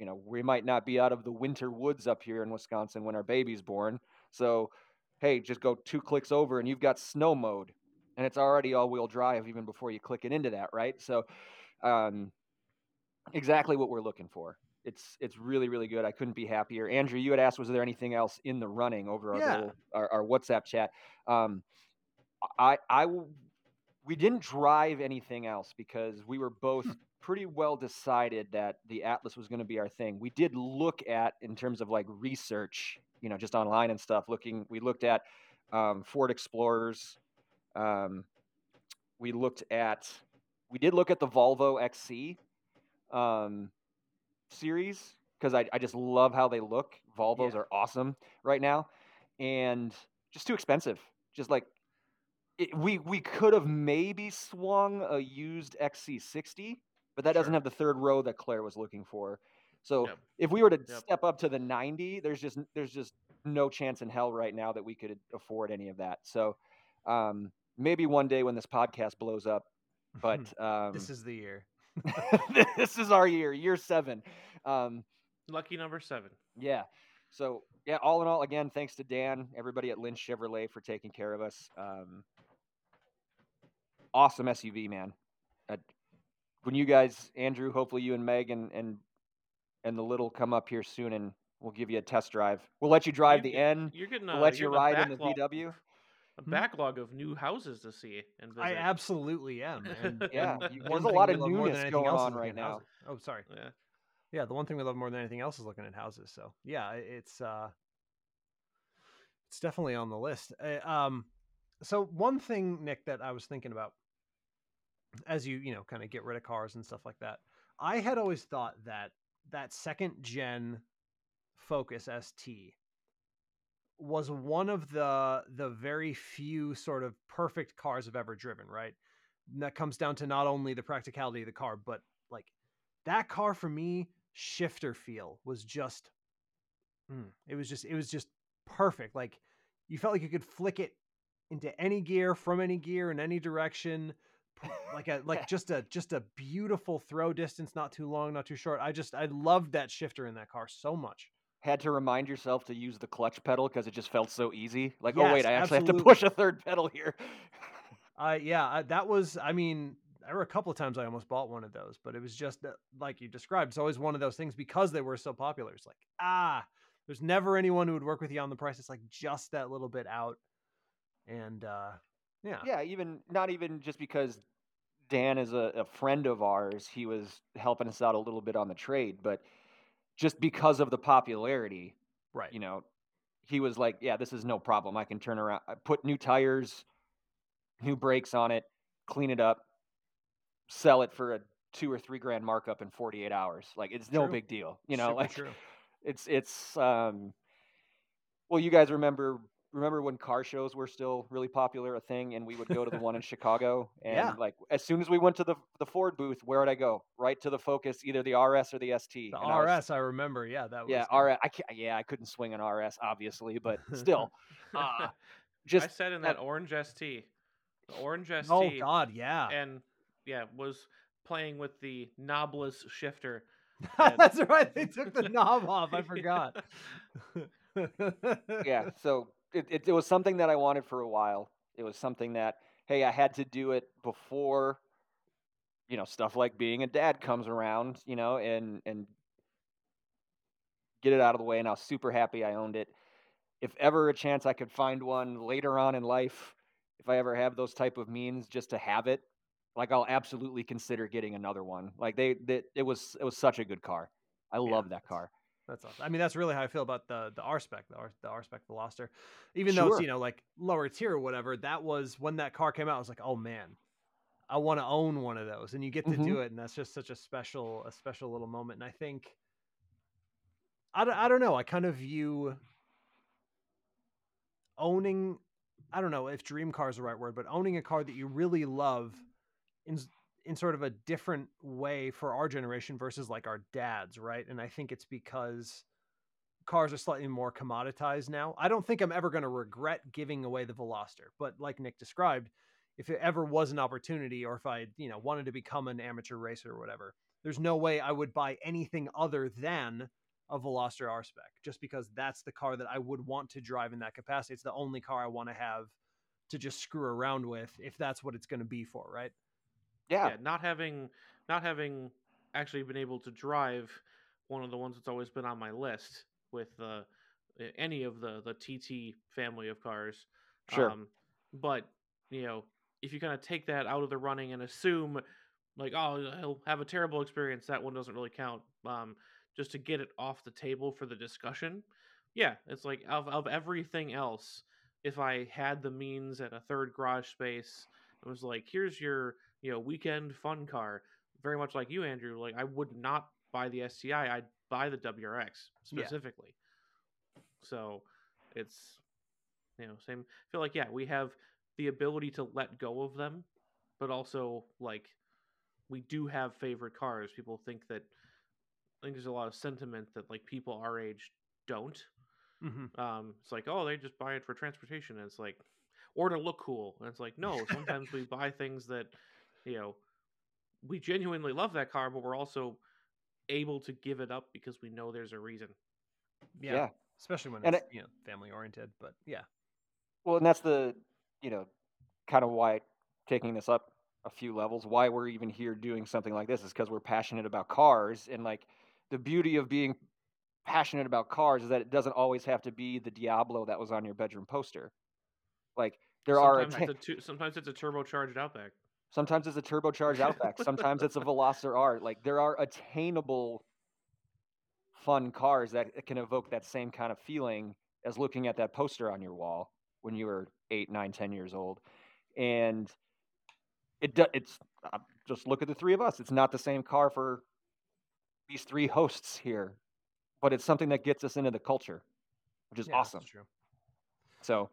You know, we might not be out of the winter woods up here in Wisconsin when our baby's born. So, hey, just go two clicks over and you've got snow mode, and it's already all-wheel drive even before you click it into that, right? So, um, exactly what we're looking for. It's it's really really good. I couldn't be happier. Andrew, you had asked, was there anything else in the running over our Yeah. little, our, our WhatsApp chat? Um, I I we didn't drive anything else because we were both pretty well decided that the Atlas was going to be our thing. We did look at in terms of like research, you know, just online and stuff. Looking, we looked at um, Ford Explorers. Um, we looked at, we did look at the Volvo XC um, series because I, I just love how they look. Volvos Yeah. are awesome right now, and just too expensive. Just like it, we we could have maybe swung a used XC60, but that doesn't have the third row that Claire was looking for. So Yep. if we were to Yep. step up to the 90, there's just there's just no chance in hell right now that we could afford any of that. So um, maybe one day when this podcast blows up, but um, this is the year. this is our year, year seven. Um, Lucky number seven. yeah. So yeah, all in all, again, thanks to Dan, everybody at Lynch Chevrolet for taking care of us. Um, awesome SUV, man. Uh, when you guys, Andrew, hopefully you and Meg and and and the little come up here soon, and we'll give you a test drive. We'll let you drive You the get- N. You're getting We'll a, let you're you getting a ride in the backlog- VW. A Hmm? backlog of new houses to see and visit. I absolutely am. And, Yeah, and there's a lot of love more newness going on right now. houses. Oh, sorry. yeah. Yeah, the one thing we love more than anything else is looking at houses. So yeah, it's uh, it's definitely on the list. Uh, um, so one thing, Nick, that I was thinking about as you you know kind of get rid of cars and stuff like that, I had always thought that that second gen Focus ST was one of the the very few sort of perfect cars I've ever driven. Right, and that comes down to not only the practicality of the car, but like that car for me shifter feel was just mm, it was just it was just perfect like you felt like you could flick it into any gear from any gear in any direction like a like just a just a beautiful throw distance not too long not too short i just i loved that shifter in that car so much Had to remind yourself to use the clutch pedal because it just felt so easy. Like, oh wait, I actually have to push a third pedal here. uh yeah that was i mean there were a couple of times i almost bought one of those but it was just like you described it's always one of those things because they were so popular it's like ah there's never anyone who would work with you on the price it's like just that little bit out and uh yeah yeah, even not even just because Dan is a, a friend of ours, he was helping us out a little bit on the trade, but just because of the popularity, right you know, he was like, "Yeah, this is no problem. I can turn around, I put new tires, new brakes on it, clean it up, sell it for a two or three grand markup in 48 hours. Like it's no True. big deal, you know. Super like true. it's it's um. Well, you guys remember remember when car shows were still really popular, a thing, and we would go to the one in Chicago, and Yeah. like as soon as we went to the the Ford booth, where would I go? Right to the Focus, either the RS or the ST. the and I was- rs i remember yeah that was yeah. RS. I can't, yeah, I couldn't swing an RS, obviously, but still, uh, I just said in that orange ST, the orange ST, oh god yeah and yeah, was playing with the knobless shifter. and- that's right they took the knob off i forgot yeah. So it, it it was something that I wanted for a while. It was something that hey, I had to do it before, you know, stuff like being a dad comes around, you know, and and get it out of the way. And I was super happy I owned it. If ever a chance I could find one later on in life, if I ever have those type of means, just to have it, like I'll absolutely consider getting another one. Like they, they it was it was such a good car. I love that car. That's awesome. I mean, that's really how I feel about the the R spec, the R the R spec Veloster. Even though it's you know like lower tier or whatever, that was when that car came out. I was like, oh man, I want to own one of those, and you get to Mhm. do it, and that's just such a special a special little moment. And I think I, don't- I don't know. I kind of view owning I don't know if dream car is the right word, but owning a car that you really love in in sort of a different way for our generation versus like our dads, right? And I think it's because cars are slightly more commoditized now. I don't think I'm ever going to regret giving away the Veloster, but like Nick described, if it ever was an opportunity or if I, you know, wanted to become an amateur racer or whatever, there's no way I would buy anything other than a Veloster R spec just because that's the car that I would want to drive in that capacity. It's the only car I want to have to just screw around with if that's what it's going to be for, right? Yeah. yeah, not having not having actually been able to drive one of the ones that's always been on my list with uh, any of the the TT family of cars. Sure. Um, but you know, if you kind of take that out of the running and assume like, oh, he'll have a terrible experience, that one doesn't really count. Um, just to get it off the table for the discussion. Yeah, it's like of of everything else, if I had the means at a third garage space, it was like, here's your you know weekend fun car. Very much like you, Andrew. Like I would not buy the STI. I'd buy the WRX Yeah. specifically. So it's you know same. I feel like yeah, we have the ability to let go of them, but also like we do have favorite cars. People think that I think there's a lot of sentiment that like people our age don't. Mm-hmm. Um, it's like, oh, they just buy it for transportation. And it's like, or to look cool. And it's like, no, sometimes we buy things that, you know, we genuinely love that car, but we're also able to give it up because we know there's a reason. Yeah. Yeah. Especially when And it's, you know, family oriented, but yeah. Well, and that's the, you know, kind of why taking this up a few levels, why we're even here doing something like this is because we're passionate about cars. And like the beauty of being passionate about cars is that it doesn't always have to be the Diablo that was on your bedroom poster. Like there are, sometimes, it's a tu- sometimes it's a turbocharged Outback. Sometimes it's a turbocharged Outback, sometimes it's a Veloster R. Like there are attainable fun cars that can evoke that same kind of feeling as looking at that poster on your wall when you were eight, nine, ten years old. And it do, it's uh, just look at the three of us. It's not the same car for these three hosts here, but it's something that gets us into the culture, which is Yeah, that's awesome. True. So,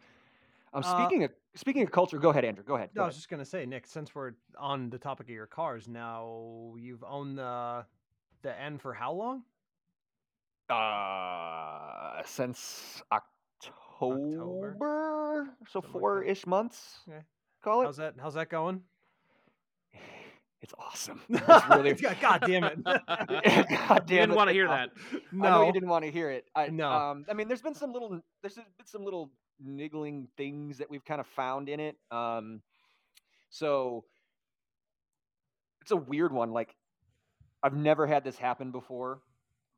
um, Uh, speaking of speaking of culture, go ahead, Andrew. Go ahead. No, Go I was just gonna say, Nick, since we're on the topic of your cars, now you've owned the the N for how long? Uh, since October, October? so like four ish months. Okay. Call it. How's that? How's that going? It's awesome. It's really. God, God damn it! God You didn't it, want to hear that. no, I know you didn't want to hear it. I, No. Um, I mean, there's been some little, there's been some little niggling things that we've kind of found in it. Um, so it's a weird one. Like, I've never had this happen before,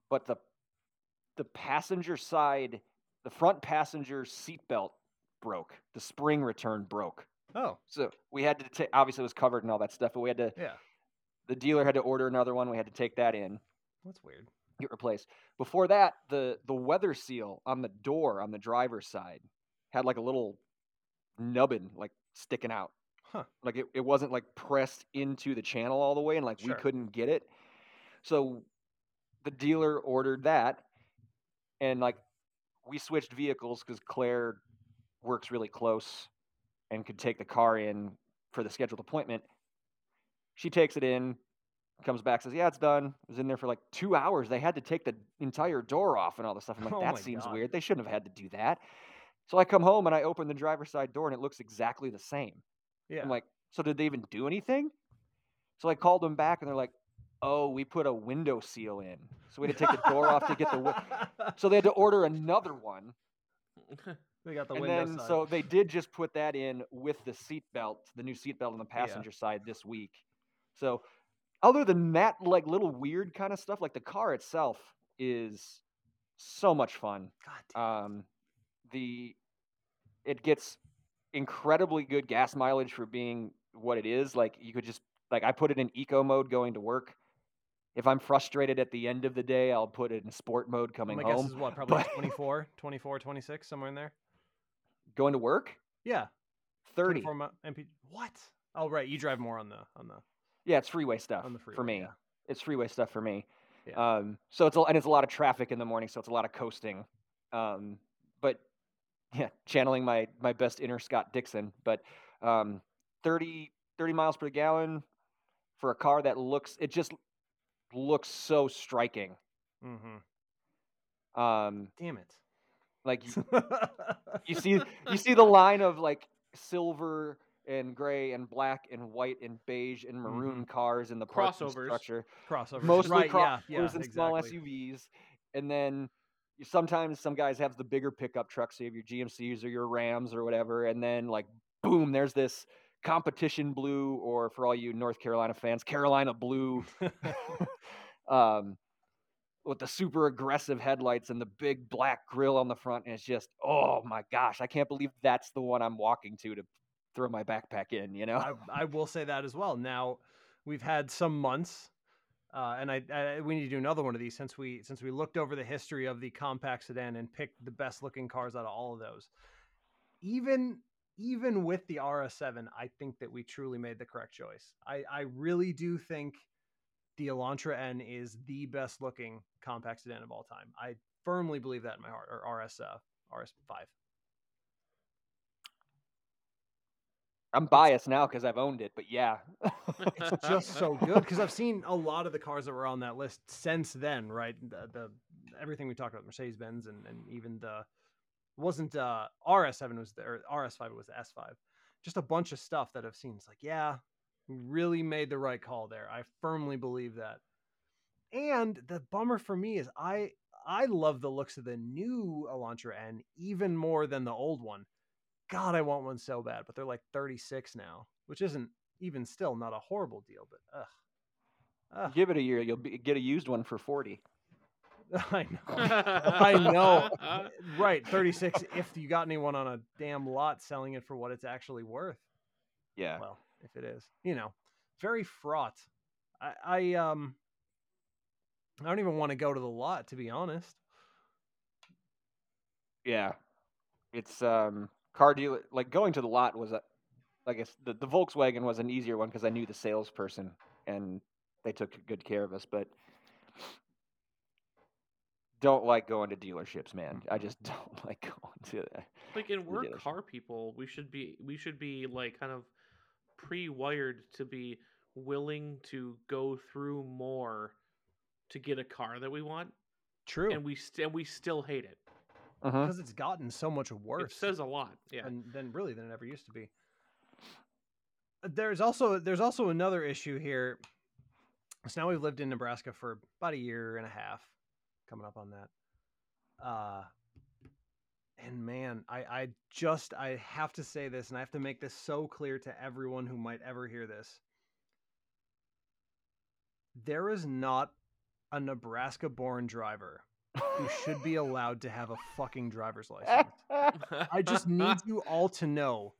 but the the passenger side, the front passenger seatbelt broke. The spring return broke. Oh, So we had to take. Obviously, it was covered and all that stuff, but we had to. yeah. The dealer had to order another one. We had to take that in. That's weird. get replaced. Before that, the the weather seal on the door on the driver's side had like a little nubbin like sticking out. Huh. Like it, it wasn't like pressed into the channel all the way and like Sure. we couldn't get it. So the dealer ordered that and like we switched vehicles because Claire works really close and could take the car in for the scheduled appointment. She takes it in, comes back, says, "Yeah, it's done." It was in there for like two hours. They had to take the entire door off and all this stuff. I'm like, Oh "That seems God. weird. They shouldn't have had to do that." So I come home and I open the driver's side door and it looks exactly the same. Yeah. I'm like, "So did they even do anything?" So I called them back and they're like, "Oh, we put a window seal in, so we had to take the door off to get the." Wi-. So they had to order another one, they got the and window then side. so they did just put that in with the seat belt, the new seat belt on the passenger side this week. So other than that, like little weird kind of stuff, like the car itself is so much fun. God damn. Um, the it gets incredibly good gas mileage for being what it is. Like you could just like I put it in eco mode going to work. If I'm frustrated at the end of the day, I'll put it in sport mode coming home. My guess is what, probably but- 24, 24, 26, somewhere in there. Going to work, Yeah. thirty. 24 mi- MP. What? Oh, right. You drive more on the on the Yeah, it's freeway stuff on the freeway, for me. yeah. It's freeway stuff for me. Yeah. Um, so it's a, and it's a lot of traffic in the morning, so it's a lot of coasting. Um, yeah, channeling my my best inner Scott Dixon. But um, 30, 30 miles per gallon for a car that looks it just looks so striking. Mm-hmm. Um, Damn it. like you, you see you see the line of like silver and gray and black and white and beige and maroon cars in the Crossovers. structure. Crossovers. Mostly right, crossovers yeah, yeah, and small. SUVs, and then sometimes some guys have the bigger pickup trucks, so you have your GMCs or your Rams or whatever, and then like boom, there's this competition blue, or for all you North Carolina fans, Carolina blue, um, with the super aggressive headlights and the big black grill on the front, and it's just oh my gosh, I can't believe that's the one I'm walking to to throw my backpack in, you know? I, I will say that as well. Now, we've had some months, uh, and I, I we need to do another one of these since we since we looked over the history of the compact sedan and picked the best looking cars out of all of those. Even even with the RS7, I think that we truly made the correct choice. I, I really do think the Elantra N is the best looking compact sedan of all time. I firmly believe that in my heart. Or RS uh, RS5. I'm biased now because I've owned it, but yeah. it's just so good because I've seen a lot of the cars that were on that list since then, right? The, the everything we talked about, Mercedes Benz, and, and even the wasn't uh, RS7 was the or RS5 was the S5. Just a bunch of stuff that I've seen. It's like, yeah, we really made the right call there. I firmly believe that. And the bummer for me is I I love the looks of the new Elantra N even more than the old one. God, I want one so bad, but they're like 36 now, which isn't even still not a horrible deal, but ugh. Ugh, Give it a year, you'll be, get a used one for 40. I know. I know. right, 36 if you got anyone on a damn lot selling it for what it's actually worth. Yeah. Well, if it is, you know, very fraught. I, I um I don't even want to go to the lot to be honest. Yeah. It's um car dealer like going to the lot was a like it's the, the Volkswagen was an easier one because I knew the salesperson and they took good care of us, but don't like going to dealerships, man. I mm-hmm. just don't like going to that. like and we're dealership. car people we should be we should be like kind of pre-wired to be willing to go through more to get a car that we want True. and we st- and we still hate it Because it's gotten so much worse. it says a lot yeah and then really than it ever used to be. Uh, There's also there's also another issue here. So now we've lived in Nebraska for about a year and a half, coming up on that. Uh, and man, I I just I have to say this, and I have to make this so clear to everyone who might ever hear this. There is not a Nebraska-born driver who should be allowed to have a fucking driver's license. I just need you all to know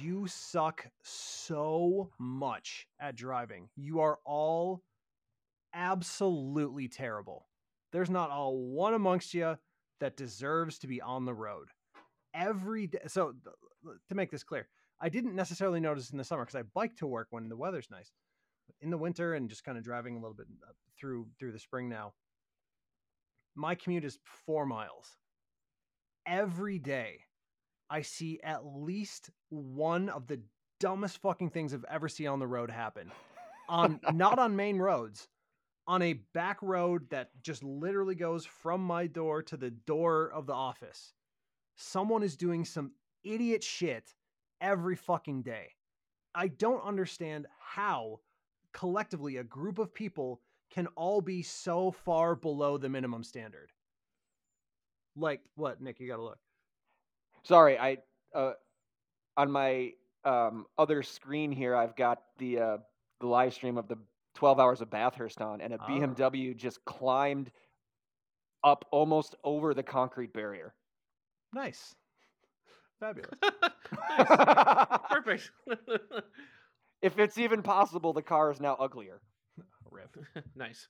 you suck so much at driving. You are all absolutely terrible. There's not a one amongst you that deserves to be on the road. Every day. So, to make this clear, I didn't necessarily notice in the summer because I bike to work when the weather's nice. In the winter and just kind of driving a little bit uh, through through the spring now, my commute is four miles every day I see at least one of the dumbest fucking things I've ever seen on the road happen. On not on main roads, on a back road that just literally goes from my door to the door of the office. Someone is doing some idiot shit every fucking day. I don't understand how collectively a group of people can all be so far below the minimum standard. Like what, Nick? You got to look. Sorry, I uh, on my um, other screen here, I've got the uh, the live stream of the 12 hours of Bathurst on, and a Ah. BMW just climbed up almost over the concrete barrier. Nice. Fabulous. perfect if it's even possible, the car is now uglier. Rip. nice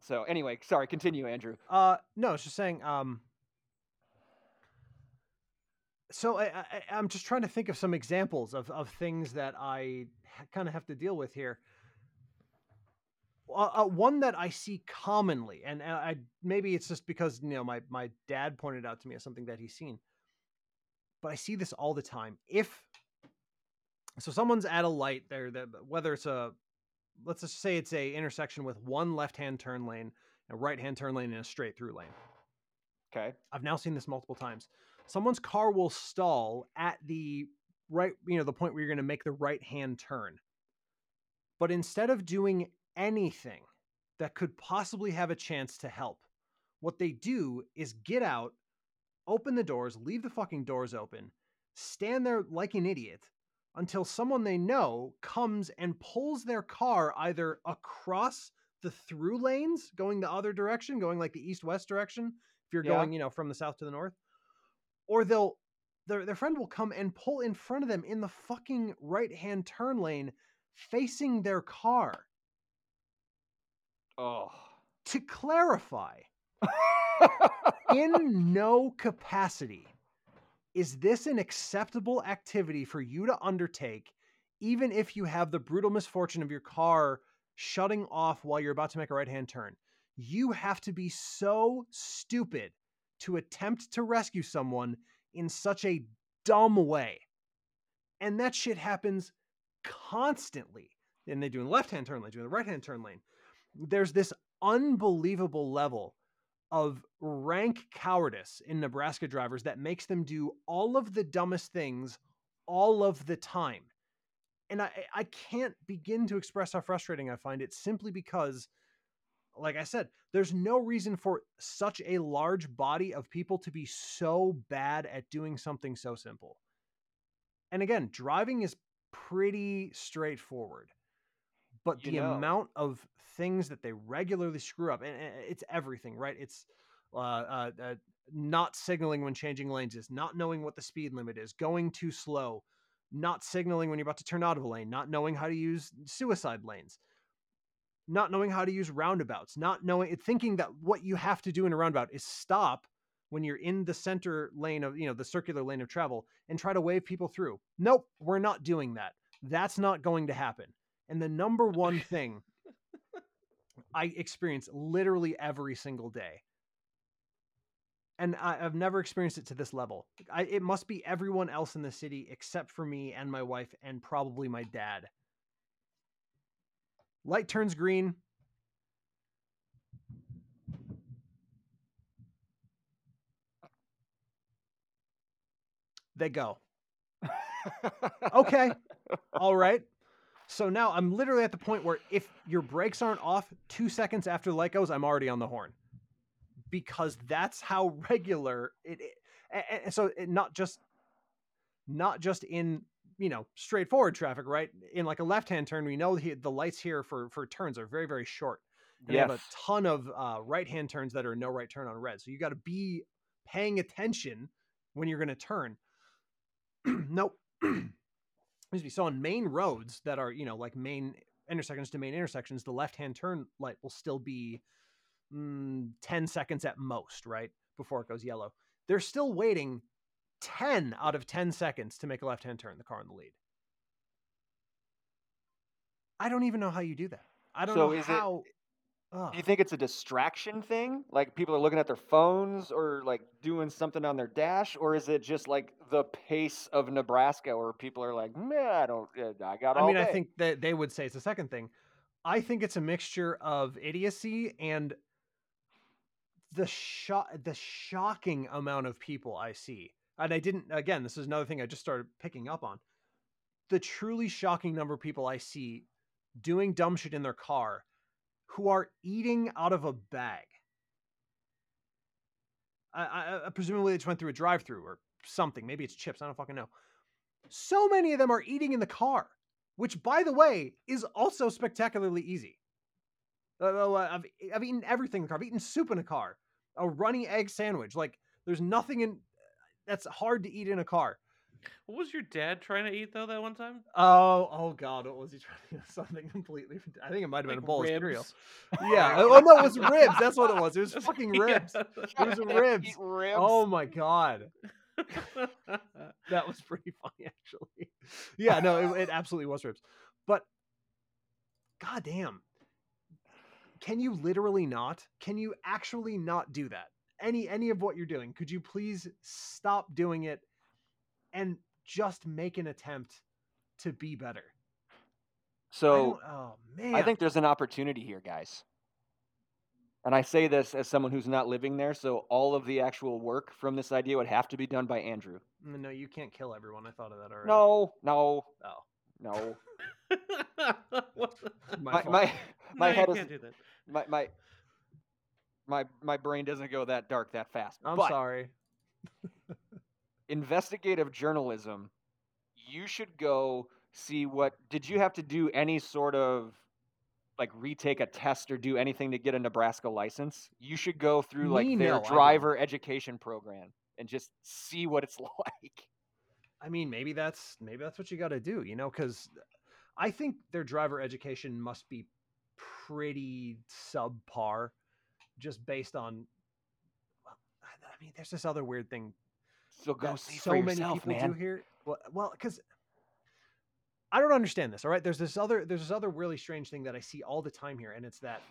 So anyway, sorry, continue, Andrew. Uh, no, it's just saying. Um, so I, I, I'm just trying to think of some examples of, of things that I kind of have to deal with here. uh, uh, one that I see commonly, and, and I maybe it's just because you know my my dad pointed out to me as something that he's seen, but I see this all the time. If so, someone's at a light there, that whether it's a let's just say it's a intersection with one left-hand turn lane, a right-hand turn lane, and a straight-through lane. Okay. I've now seen this multiple times. Someone's car will stall at the right, you know, the point where you're going to make the right-hand turn. But instead of doing anything that could possibly have a chance to help, what they do is get out, open the doors, leave the fucking doors open, stand there like an idiot until someone they know comes and pulls their car either across the through lanes going the other direction, going like the east west direction, if you're Yeah. going, you know, from the south to the north, or they'll their their friend will come and pull in front of them in the fucking right hand turn lane facing their car. Oh. To clarify, in no capacity is this an acceptable activity for you to undertake, even if you have the brutal misfortune of your car shutting off while you're about to make a right hand turn. You have to be so stupid to attempt to rescue someone in such a dumb way. And that shit happens constantly. And they do in left hand turn lane, do in the right hand turn lane. There's this unbelievable level of rank cowardice in Nebraska drivers that makes them do all of the dumbest things all of the time. And I, I can't begin to express how frustrating I find it simply because, like I said, there's no reason for such a large body of people to be so bad at doing something so simple. And again, driving is pretty straightforward. But You the know. amount of things that they regularly screw up, and and it's everything, right? It's uh, uh, uh, not signaling when changing lanes is, not knowing what the speed limit is, going too slow, not signaling when you're about to turn out of a lane, not knowing how to use suicide lanes, not knowing how to use roundabouts, not knowing, thinking that what you have to do in a roundabout is stop when you're in the center lane of, you know, the circular lane of travel and try to wave people through. Nope, we're not doing that. That's not going to happen. And the number one thing I experience literally every single day. And I, I've never experienced it to this level. I, it must be everyone else in the city except for me and my wife and probably my dad. Light turns green. They go. Okay. All right. So now I'm literally at the point where if your brakes aren't off two seconds after the light goes, I'm already on the horn because that's how regular it. it and, so it not just not just in you know straightforward traffic, right? In like a left hand turn, we know the, the lights here for for turns are very very short. And they yeah. have a ton of uh, right hand turns that are no right turn on red. So you got to be paying attention when you're going to turn. nope. Excuse me. So on main roads that are, you know, like main intersections to main intersections, the left hand turn light will still be mm, 10 seconds at most, right? Before it goes yellow. They're still waiting 10 out of 10 seconds to make a left hand turn, the car in the lead. I don't even know how you do that. I don't So know is it- how. Ugh. Do you think it's a distraction thing? Like people are looking at their phones or like doing something on their dash, or is it just like the pace of Nebraska, where people are like, "Man, I don't, uh, I got all- I all mean, I think that they would say it's the second thing. I think it's a mixture of idiocy and the shock, the shocking amount of people I see. And I didn't. Again, this is another thing I just started picking up on. The truly shocking number of people I see doing dumb shit in their car, who are eating out of a bag. I, I, I presumably they just went through a drive-through or something. Maybe it's chips. I don't fucking know. So many of them are eating in the car which by the way is also spectacularly easy. Uh, uh, I've I've eaten everything in the car. I've eaten soup in a car, a runny egg sandwich. Like there's nothing in that's hard to eat in a car. What was your dad trying to eat though that one time? Oh, oh God, what was he trying to do? Something completely. I think it might have been a bowl of cereal. Yeah. oh no, it was ribs. That's what it was. It was That's- fucking yeah. ribs. It was ribs. Ribs. Oh my God, that was pretty funny actually. Yeah, no, it, it absolutely was ribs. But goddamn, can you literally not? Can you actually not do that? Any any of what you're doing? Could you please stop doing it and just make an attempt to be better? So don't- oh man. I think there's an opportunity here, guys. And I say this as someone who's not living there, so all of the actual work from this idea would have to be done by Andrew. Mm, no, you can't kill everyone. I thought of that already. No, no, Oh. no. What the- My My my no, my head is can't my my my my brain doesn't go that dark that fast. I'm but sorry. investigative journalism, you should go see what did you have to do any sort of like retake a test or do anything to get a Nebraska license? You should go through like Me, their no, driver education program and just see what it's like. I mean, maybe that's maybe that's what you got to do, you know, because I think their driver education must be pretty subpar, just based on. I mean, there's this other weird thing So go that see so for many yourself, people man. do here. Well, well, because I don't understand this. All right, there's this other there's this other really strange thing that I see all the time here, and it's that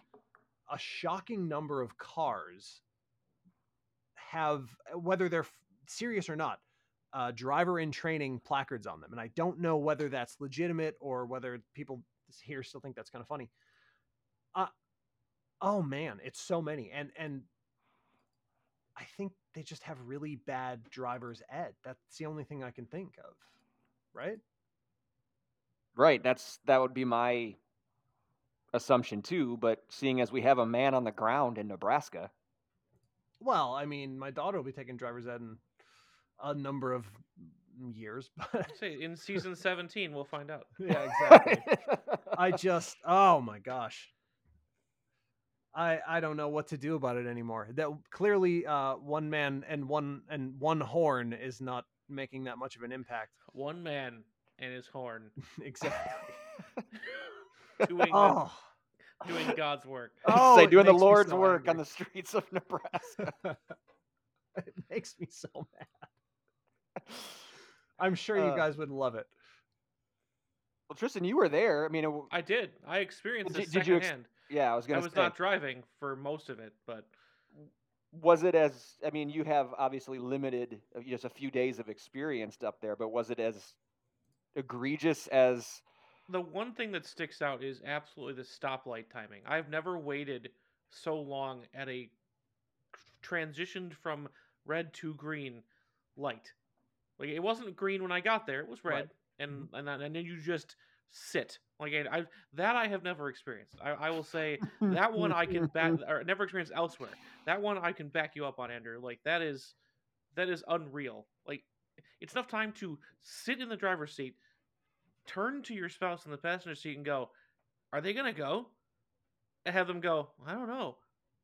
a shocking number of cars have whether they're serious or not uh, driver in training placards on them and i don't know whether that's legitimate or whether people here still think that's kind of funny uh, oh man it's so many and and i think they just have really bad driver's ed that's the only thing i can think of right Right, that's that would be my assumption too, but seeing as we have a man on the ground in Nebraska, well i mean my daughter will be taking driver's ed in a number of years but Say in season 17, we'll find out. yeah exactly I just oh my gosh. I I don't know what to do about it anymore. That clearly uh one man and one and one horn is not making that much of an impact. One man and his horn exactly. doing, Oh. doing God's work. Oh, say doing the Lord's so work on the streets of Nebraska. it makes me so mad. I'm sure you Uh, guys would love it. well, Tristan, you were there. I mean, it, w- I did. I experienced Well, it did- did you ex- secondhand. Yeah, I was gonna I was say, not driving for most of it, but was it as? I mean, you have obviously limited, uh, just a few days of experience up there, but was it as egregious as? the one thing that sticks out is absolutely the stoplight timing. I've never waited so long at a transitioned from red to green light. Like it wasn't green when I got there; it was red, Right. and and then- and then you just sit. Like I, I that I have never experienced. I, I will say that one I can back or never experienced elsewhere. That one I can back you up on, Andrew. Like that is that is unreal. Like it's enough time to sit in the driver's seat, turn to your spouse in the passenger seat, and go, "Are they gonna go?" And have them go, "I don't know,"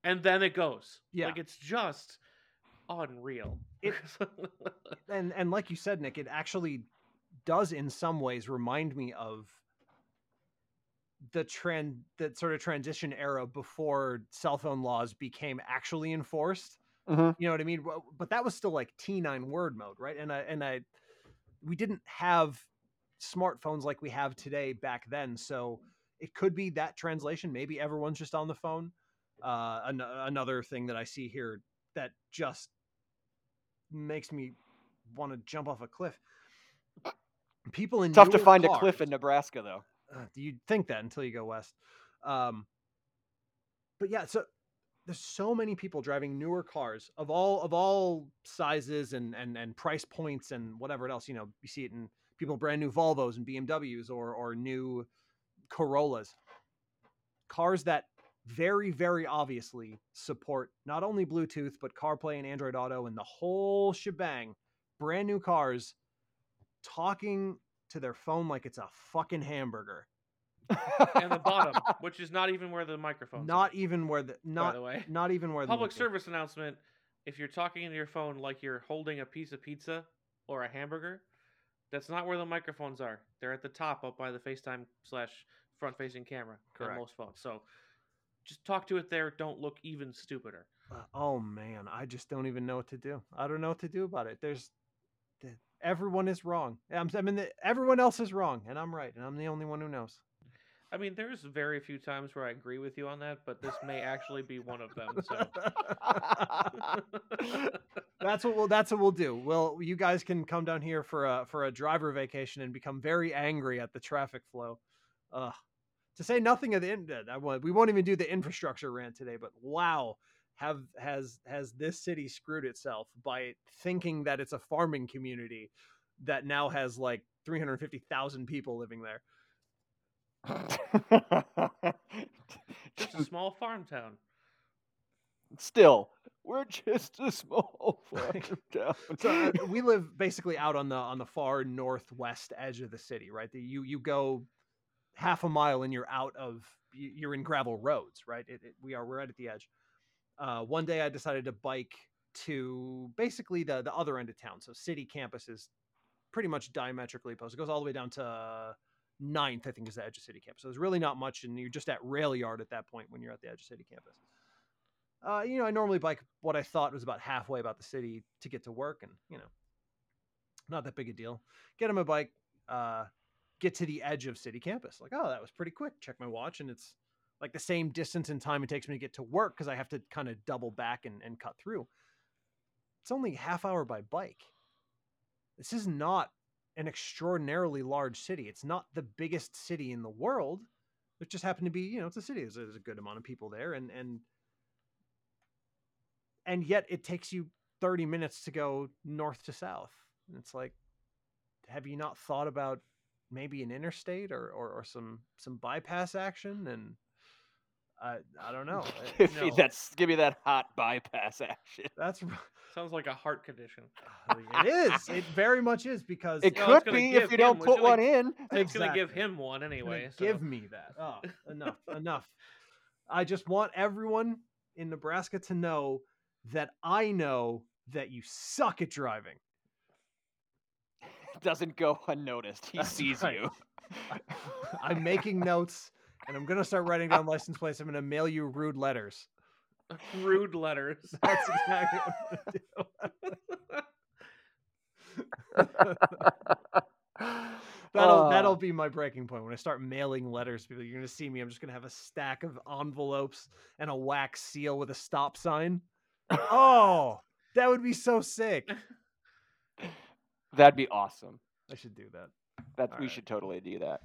and then it goes. Yeah. like it's just unreal. It- and and like you said, Nick, it actually does in some ways remind me of the trend that sort of transition era before cell phone laws became actually enforced. Mhm. You know what I mean? But that was still like T9 word mode, right? And I and I we didn't have smartphones like we have today back then, so it could be that translation. Maybe everyone's just on the phone. Uh, an- another thing that I see here that just makes me want to jump off a cliff. People in Tough to find a cliff in Nebraska, though. uh, you'd think that until you go west. Um, but yeah, so there's so many people driving newer cars of all of all sizes and and and price points and whatever else. You know, you see it in people brand new Volvos and BMWs or or new Corollas, cars that very very obviously support not only Bluetooth but CarPlay and Android Auto and the whole shebang. Brand new cars talking to their phone like it's a fucking hamburger. and the bottom, which is not even where the microphone's. not even where the by not the way. not even where the Public the service announcement: If you're talking into your phone like you're holding a piece of pizza or a hamburger, that's not where the microphones are. They're at the top, up by the FaceTime slash front-facing camera Correct. on most phones. So just talk to it there. Don't look even stupider. Uh, oh man, I just don't even know what to do. I don't know what to do about it. There's th- everyone is wrong. I'm, I mean, everyone else is wrong, and I'm right, and I'm the only one who knows. I mean, there's very few times where I agree with you on that, but this may actually be one of them. So that's what we'll that's what we'll do. Well, you guys can come down here for a for a driver vacation and become very angry at the traffic flow. Uh, to say nothing of the in- I won't- we won't even do the infrastructure rant today, but wow, have has has this city screwed itself by thinking that it's a farming community that now has like 350,000 people living there. just a small farm town. Still, we're just a small farm town. So uh, we live basically out on the on the far northwest edge of the city, right? The, you you go half a mile and you're out of you- you're in gravel roads, right? It, it, we are we're right at the edge. Uh, one day I decided to bike to basically the the other end of town. So city campus is pretty much diametrically opposed. It goes all the way down to ninth, I think, is the edge of city campus. So there's really not much, and you're just at rail yard at that point when you're at the edge of city campus. Uh, you know, I normally bike what I thought was about halfway about the city to get to work, and you know, not that big a deal. Get on my bike, uh, get to the edge of city campus. Like, oh, that was pretty quick. Check my watch, and it's like the same distance and time it takes me to get to work because I have to kind of double back and, and cut through. It's only half hour by bike. This is not an extraordinarily large city. It's not the biggest city in the world. It just happened to be, you know, it's a city. There's, there's a good amount of people there, and and and yet it takes you 30 minutes to go north to south. And it's like, have you not thought about maybe an interstate or or, or some some bypass action? And I I don't know. Uh, give me that give me that hot bypass action. That's Sounds like a heart condition. it is. It very much is because It No, could be if you him- don't it's put gonna- one in. It's gonna give him one anyway. So. give me that. Oh, enough, enough. I just want everyone in Nebraska to know that I know that you suck at driving. Doesn't go unnoticed. He That's sees right. you. I'm making notes and I'm gonna start writing down license plates. I'm gonna mail you rude letters. rude letters. That's exactly what I'm gonna do. That'll that'll Uh, be my breaking point when I start mailing letters. People, you're gonna see me. I'm just gonna have a stack of envelopes and a wax seal with a stop sign. Oh, that would be so sick. That'd be awesome. I should do that. That we should totally do that.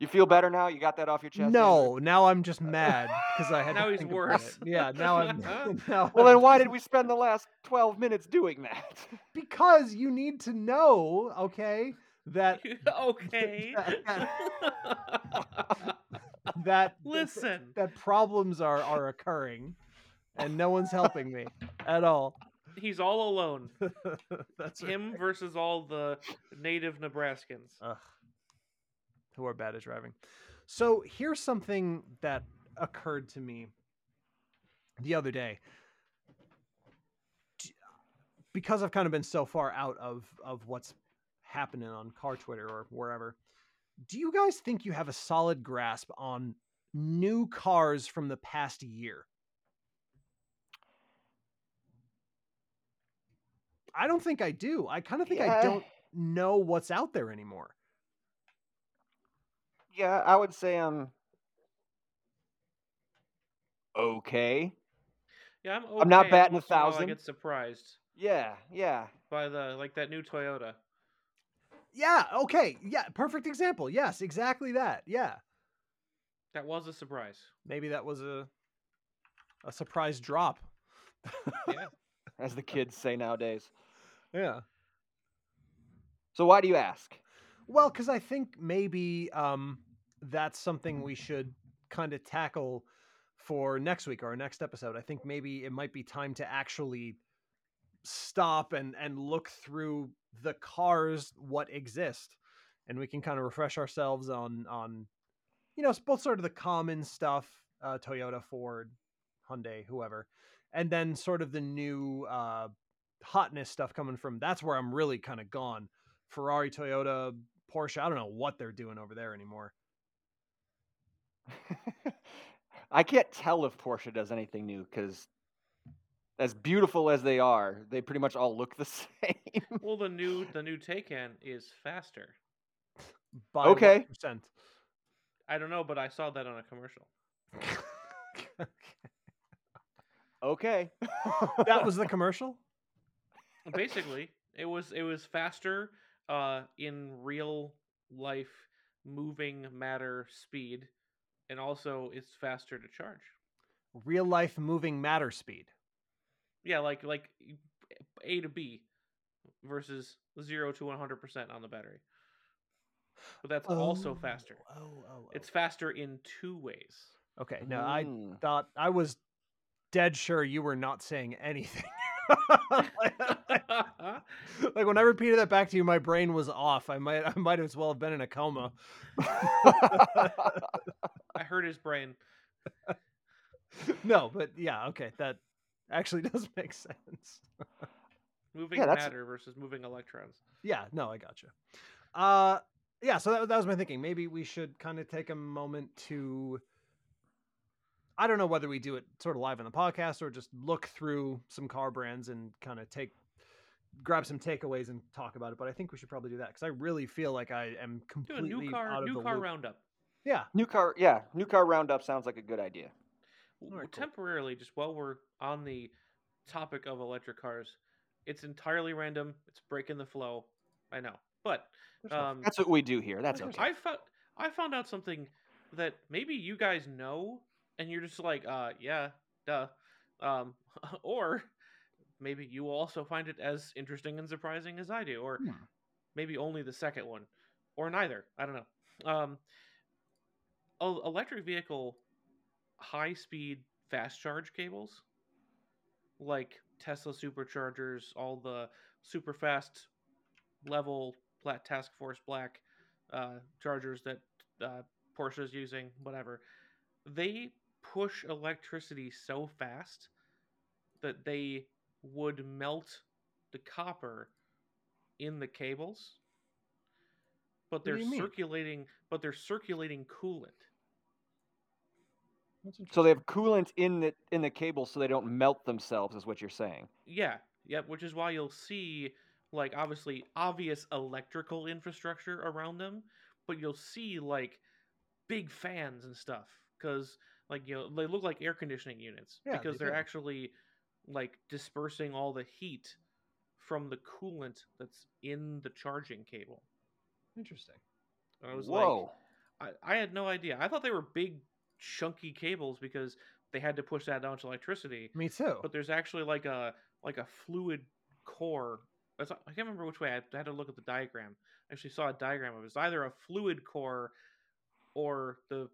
You feel better now? You got that off your chest? No, Andrew? now I'm just uh, mad because I had. Now to he's think about worse. it. Yeah, now I'm. now Well, I'm then why did we spend the last 12 minutes doing that? Because you need to know, okay, that okay. that Listen. that problems are are occurring, and no one's helping me at all. He's all alone. That's Him right. versus all the native Nebraskans. Ugh. Who are bad at driving. So here's something that occurred to me the other day. Because I've kind of been so far out of of what's happening on car Twitter or wherever. Do you guys think you have a solid grasp on new cars from the past year? I don't think I do. I kind of think I don't know what's out there anymore. Yeah, I would say I'm okay. Yeah, I'm. Okay. I'm not batting a once in while thousand. I get surprised Yeah, yeah. by the like that new Toyota. Yeah, okay. Yeah, perfect example. Yes, exactly that. Yeah. That was a surprise. Maybe that was a a surprise drop. Yeah. As the kids say nowadays. Yeah. So why do you ask? Well, cuz I think maybe um that's something we should kind of tackle for next week or our next episode. I think maybe it might be time to actually stop and and look through the cars what exist and we can kind of refresh ourselves on on you know both sort of the common stuff uh Toyota, Ford, Hyundai, whoever. And then sort of the new uh hotness stuff coming from that's where I'm really kind of gone. Ferrari, Toyota, Porsche, I don't know what they're doing over there anymore. I can't tell if Porsche does anything new because, as beautiful as they are, they pretty much all look the same. Well, the new the new Taycan is faster. By Okay. percent? I don't know, but I saw that on a commercial. Okay. that was the commercial. Basically, it was it was faster uh, in real life moving matter speed, and also it's faster to charge. Real life moving matter speed. Yeah, like like A to B versus zero to one hundred percent on the battery. But that's also faster. Oh, oh, It's faster in two ways. okay. No, I Mm. thought I was dead sure you were not saying anything. like when I repeated that back to you, my brain was off. I might I might as well have been in a coma. Hurt his brain. no, but yeah, okay, that actually does make sense. Moving Yeah, matter versus moving electrons. Yeah, no, I gotcha. Uh yeah, so that, that was my thinking. Maybe we should kind of take a moment to I don't know whether we do it sort of live on the podcast or just look through some car brands and kind of take grab some takeaways and talk about it, but I think we should probably do that cuz I really feel like I am Do a completely new car out of new the car loop. roundup. Yeah. new car, yeah, new car roundup sounds like a good idea. W- cool. temporarily, just while we're on the topic of electric cars, it's entirely random. It's breaking the flow. I know, but um, That's what we do here. That's okay. I found I found out something that maybe you guys know, and you're just like, uh, yeah, duh, um, or maybe you will also find it as interesting and surprising as I do, or Hmm. maybe only the second one, or neither. I don't know. Um, el- electric vehicle high speed fast charge cables, like Tesla superchargers, all the super fast level Plat Task Force Black uh, chargers that uh, Porsche is using, whatever, they push electricity so fast that they would melt the copper in the cables, but they're circulating. But they're circulating coolant. So they have coolant in the in the cable, so they don't melt themselves. Is what you're saying? Yeah, Yep, which is why you'll see like obviously obvious electrical infrastructure around them, but you'll see like big fans and stuff because like you know they look like air conditioning units Yeah, because they are actually like dispersing all the heat from the coolant that's in the charging cable. Interesting. I was like, Whoa. I, I had no idea. I thought they were big, chunky cables because they had to push that down to electricity Me too. but there's actually like a like a fluid core. I can't remember which way. I had, to look at the diagram. I actually saw a diagram of it. It's either a fluid core or the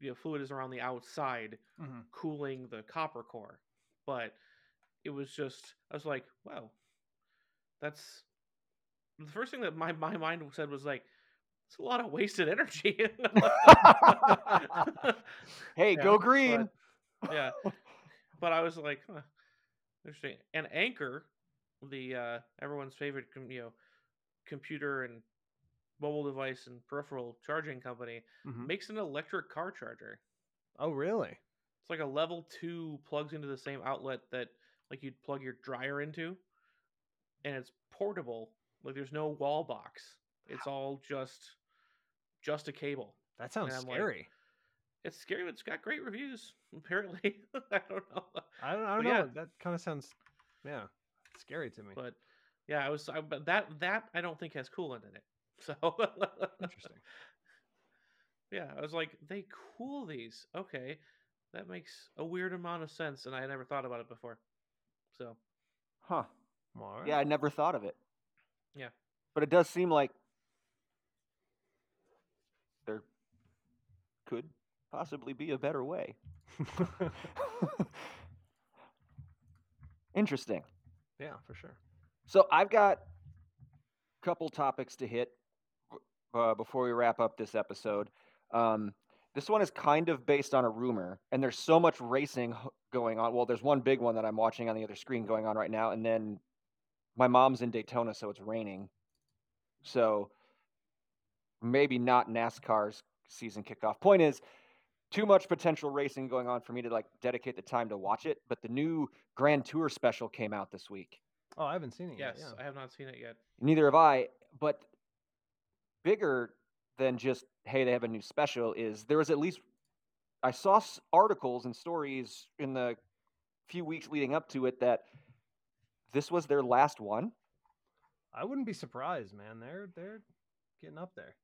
you know, fluid is around the outside Mhm. cooling the copper core. But it was just I was like, wow, that's the first thing that my, my mind said was like, it's a lot of wasted energy. Hey, Yeah, go green. yeah. But I was like, huh, interesting. And Anker, the uh, everyone's favorite, com- you know, computer and mobile device and peripheral charging company, Mhm. makes an electric car charger. Oh, really? It's like a level two plugs into the same outlet that like you'd plug your dryer into, and it's portable. Like there's no wall box. It's all just just a cable. That sounds I'm like, scary. It's scary, but it's got great reviews. Apparently, I don't know. I don't, I don't know. yeah. That kind of sounds, yeah, scary to me. but yeah, I was. I, but that that I don't think has coolant in it. So Interesting. Yeah, I was like, they cool these. Okay, that makes a weird amount of sense, and I had never thought about it before. So Huh. Well, all right. Yeah, I never thought of it. Yeah. But it does seem like there could possibly be a better way. Interesting. yeah, for sure. So I've got a couple topics to hit uh, before we wrap up this episode. Um, this one is kind of based on a rumor, and there's so much racing going on. Well, there's one big one that I'm watching on the other screen going on right now, and then my mom's in Daytona, so it's raining. So maybe not NASCAR's season kickoff. Point is, too much potential racing going on for me to like dedicate the time to watch it. But the new Grand Tour special came out this week. Oh, I haven't seen it yes, yet. I have not seen it yet. Neither have I. But bigger than just hey they have a new special is there was at least I saw articles and stories in the few weeks leading up to it that this was their last one. I wouldn't be surprised, man. They're they're getting up there.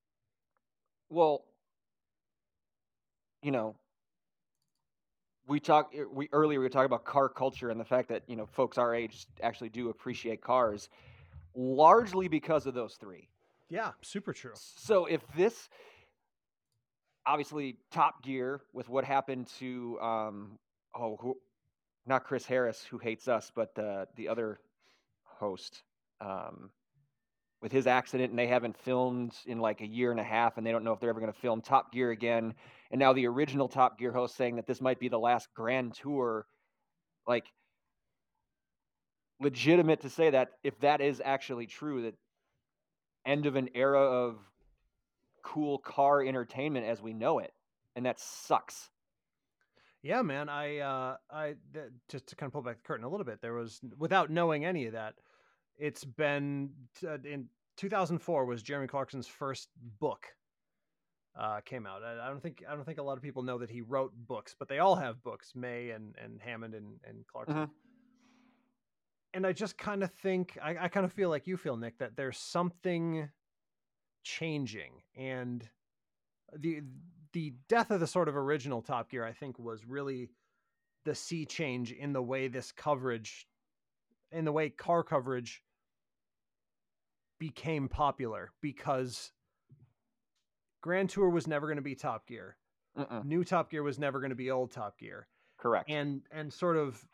Well, you know, we talk er, we earlier we were talking about car culture and the fact that you know folks our age actually do appreciate cars, largely because of those three. Yeah, super true. So if this, obviously, Top Gear with what happened to um, oh, who, not Chris Harris who hates us, but the the other host, um, with his accident, and they haven't filmed in like a year and a half, and they don't know if they're ever going to film Top Gear again. And now the original Top Gear host saying that this might be the last Grand Tour, like legitimate to say that if that is actually true, that end of an era of cool car entertainment as we know it, and that sucks. Yeah, man. I uh I th- just to kind of pull back the curtain a little bit. There was without knowing any of that. It's been uh, in 2004 was Jeremy Clarkson's first book. Uh, came out. I, I don't think I don't think a lot of people know that he wrote books, but they all have books. May and and Hammond and and Clarkson. Mhm. And I just kind of think I, I kind of feel like you feel Nick that there's something changing and the the death of the sort of original Top Gear, I think, was really the sea change in the way this coverage, in the way car coverage became popular because Grand Tour was never going to be Top Gear. New Top Gear was never going to be old Top Gear. Correct. And and sort of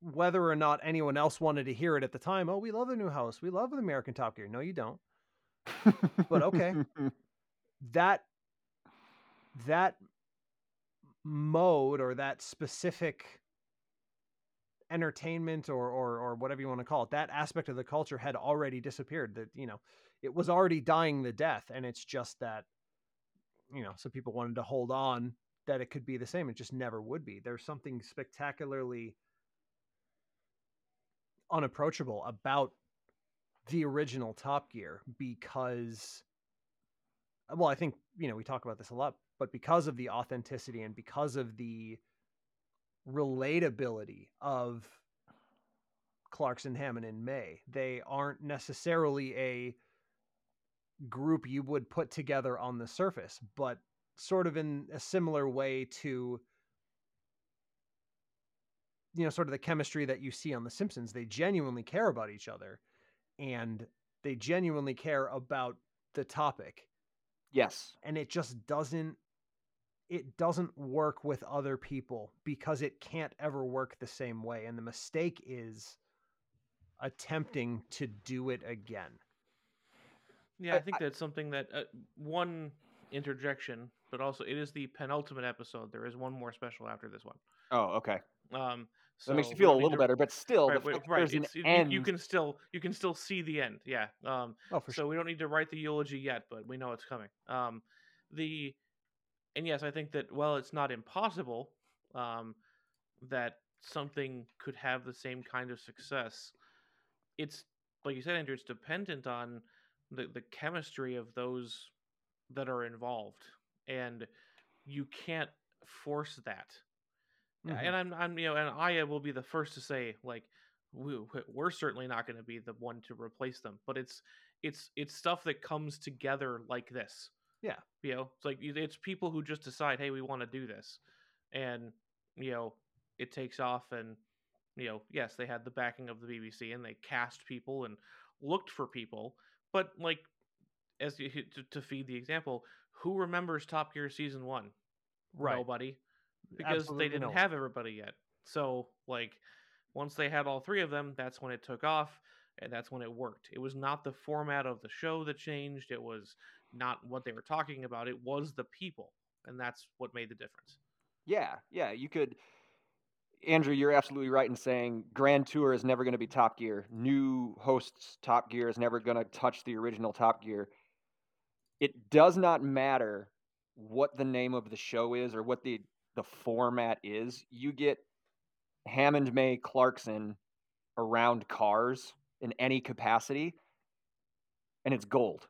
whether or not anyone else wanted to hear it at the time, oh, we love the new house. We love the American Top Gear. No, you don't. but okay. that that mode or that specific entertainment or, or or whatever you want to call it that aspect of the culture had already disappeared that you know it was already dying the death and it's just that you know some people wanted to hold on that it could be the same it just never would be. There's something spectacularly unapproachable about the original top gear because well i think you know we talk about this a lot but because of the authenticity and because of the relatability of clarkson hammond and may. They aren't necessarily a group you would put together on the surface but sort of in a similar way to you know sort of the chemistry that you see on the simpsons. They genuinely care about each other and they genuinely care about the topic. Yes. and it just doesn't it doesn't work with other people because it can't ever work the same way and the mistake is attempting to do it again Yeah, I- I think that's something that uh, one interjection, but also it is the penultimate episode. There is one more special after this one. Oh, okay. Um, so That makes you feel a little to- better, but still, Right, the wait, fact right. there's an it's- you- end. You, can still you can still see the end. Yeah. Um, oh for so we don't need to write the eulogy yet, but we know it's coming. Um, the and yes, I think that while it's not impossible, um, that something could have the same kind of success. It's like you said, Andrew. It's dependent on the the chemistry of those that are involved, and you can't force that. Mhm. And I'm, I'm, you know, and I will be the first to say, like, we, we're certainly not going to be the one to replace them. But it's, it's, it's stuff that comes together like this. Yeah. You know, it's like it's people who just decide, hey, we want to do this, and you know, it takes off, and you know, yes, they had the backing of the BBC, and they cast people and looked for people, but like, as you, to, to feed the example, who remembers Top Gear season one? right Nobody because Absolutely they didn't no. have everybody yet. So like once they had all three of them, that's when it took off and that's when it worked. It was not the format of the show that changed. It was not what they were talking about. It was the people, and that's what made the difference. Yeah, yeah. You could, Andrew. You're absolutely right in saying Grand Tour is never going to be Top Gear. New hosts Top Gear is never going to touch the original Top Gear. It does not matter what the name of the show is or what the the format is. You get Hammond, May, Clarkson around cars in any capacity, and it's gold.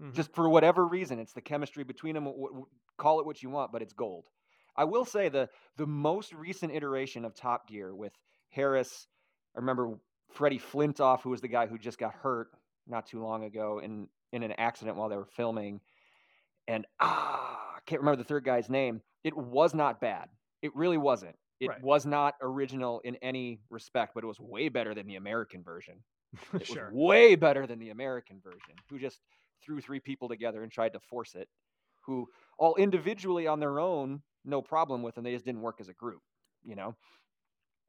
Mhm. Just for whatever reason, it's the chemistry between them. W- w- call it what you want, but it's gold. I will say the the most recent iteration of Top Gear with Harris. I remember Freddie Flintoff, who was the guy who just got hurt not too long ago in in an accident while they were filming, and ah, I can't remember the third guy's name. It was not bad. It really wasn't. It Right. was not original in any respect, but it was way better than the American version. It sure. was way better than the American version, who just threw three people together and tried to force it, who all individually on their own, no problem with them. They just didn't work as a group, you know?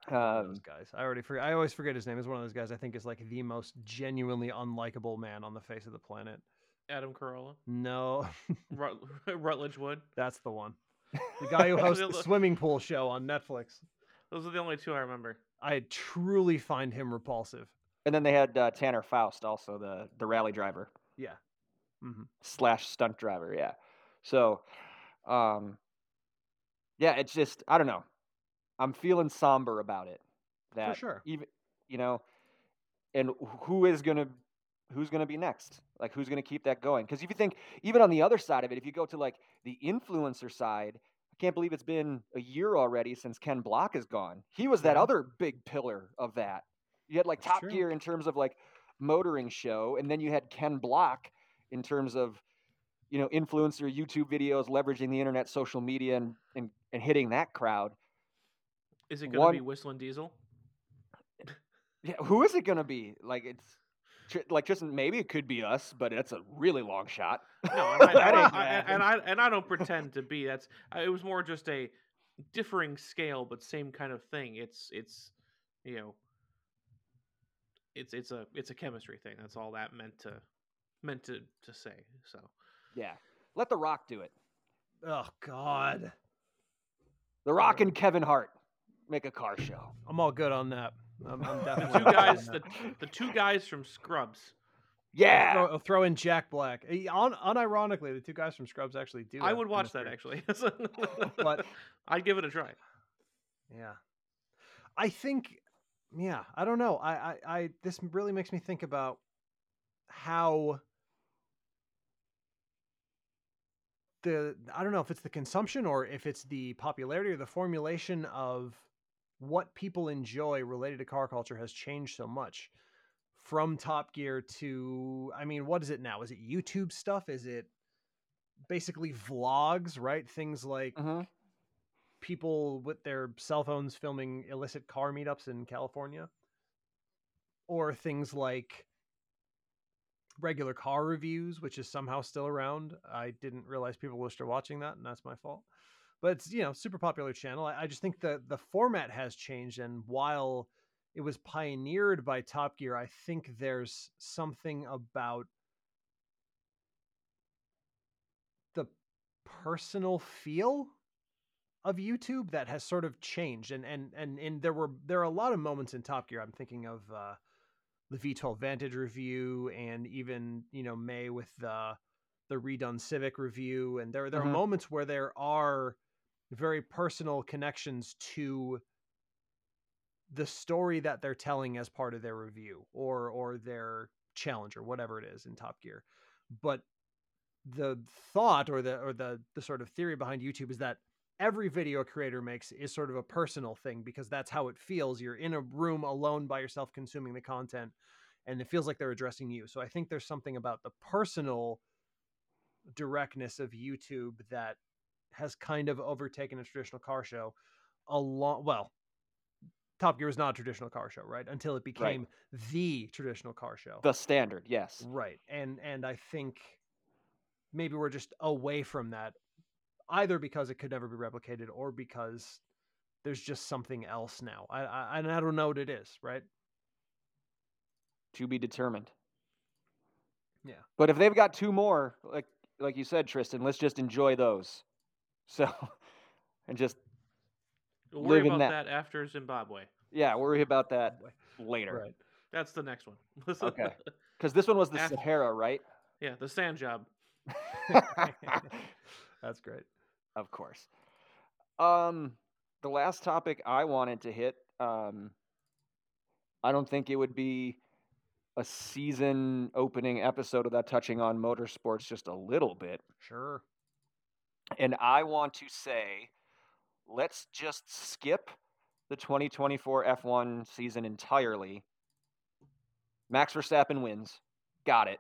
One of those Um, guys. I already forget. I always forget his name. Is one of those guys I think is like the most genuinely unlikable man on the face of the planet. Adam Carolla, No, Rut- Rutledge Wood. that's the one. The guy who hosts the swimming pool show on Netflix. Those are the only two I remember. I truly find him repulsive. And then they had uh, Tanner Foust, also the, the rally driver Yeah. hmm slash stunt driver. Yeah. So, um, yeah, it's just, I don't know. I'm feeling somber about it. That sure. Even, you know, and who is to, who's going to be next? Like, who's going to keep that going? Because if you think, even on the other side of it, if you go to like the influencer side, I can't believe it's been a year already since Ken Block is gone. He was that other big pillar of that. You had like That's Top true. Gear in terms of like motoring show, and then you had Ken Block in terms of you know influencer YouTube videos, leveraging the internet, social media, and and, and hitting that crowd. Is it going to be WhistlinDiesel? Yeah, who is it going to be? Like it's like Tristan. Maybe it could be us, but that's a really long shot. No, and I, I, I- and. I and I don't pretend to be. That's uh, it was more just a differing scale, but same kind of thing. It's it's you know it's it's a it's a chemistry thing. That's all that meant to meant to to say. So yeah, let The Rock do it. Oh God, The Rock oh. and Kevin Hart make a car show. I'm all good on that. I'm, I'm the two all good on guys, the the two guys from Scrubs. Yeah, Throw, I'll throw in Jack Black. Un, unironically, the two guys from Scrubs actually do. I would watch that chemistry. actually. But- I'd give it a try. Yeah. I think yeah, I don't know. I, I I this really makes me think about how the I don't know if it's the consumption or if it's the popularity or the formulation of what people enjoy related to car culture has changed so much from Top Gear to I mean, what is it now? Is it YouTube stuff? Is it basically vlogs, right? Things like Mhm. People with their cell phones filming illicit car meetups in California, or things like regular car reviews, which is somehow still around. I didn't realize people were still watching that, and that's my fault. But it's you know super popular channel. I, I just think the the format has changed, and while it was pioneered by Top Gear, I think there's something about the personal feel of YouTube that has sort of changed and and and and there were there are a lot of moments in Top Gear. I'm thinking of uh the V12 Vantage review and even, you know, May with the the redone Civic review and there there are moments where there are very personal connections to the story that they're telling as part of their review or or their challenge or whatever it is in Top Gear. But the thought or the or the the sort of theory behind YouTube is that every video creator makes is sort of a personal thing because that's how it feels. You're in a room alone by yourself consuming the content and it feels like they're addressing you. So I think there's something about the personal directness of YouTube that has kind of overtaken a traditional car show a lot well Top Gear was not a traditional car show, right? Until it became the traditional car show. the standard. Yes. Right. And and I think maybe we're just away from that either because it could never be replicated or because there's just something else now. I I and I don't know what it is, right? To be determined. Yeah. But if they've got two more, like like you said, Tristan, let's just enjoy those. So, and just We'll worry Live in about that. that. after Zimbabwe. yeah, worry about that Boy. later. Right. That's the next one. Okay. Because this one was the After- Sahara, right? yeah, the sand job. That's great. Of course. Um, the last topic I wanted to hit, um, I don't think it would be a season opening episode of that touching on motorsports just a little bit. Sure. And I want to say, let's just skip the 2024 F1 season entirely. Max Verstappen wins. Got it.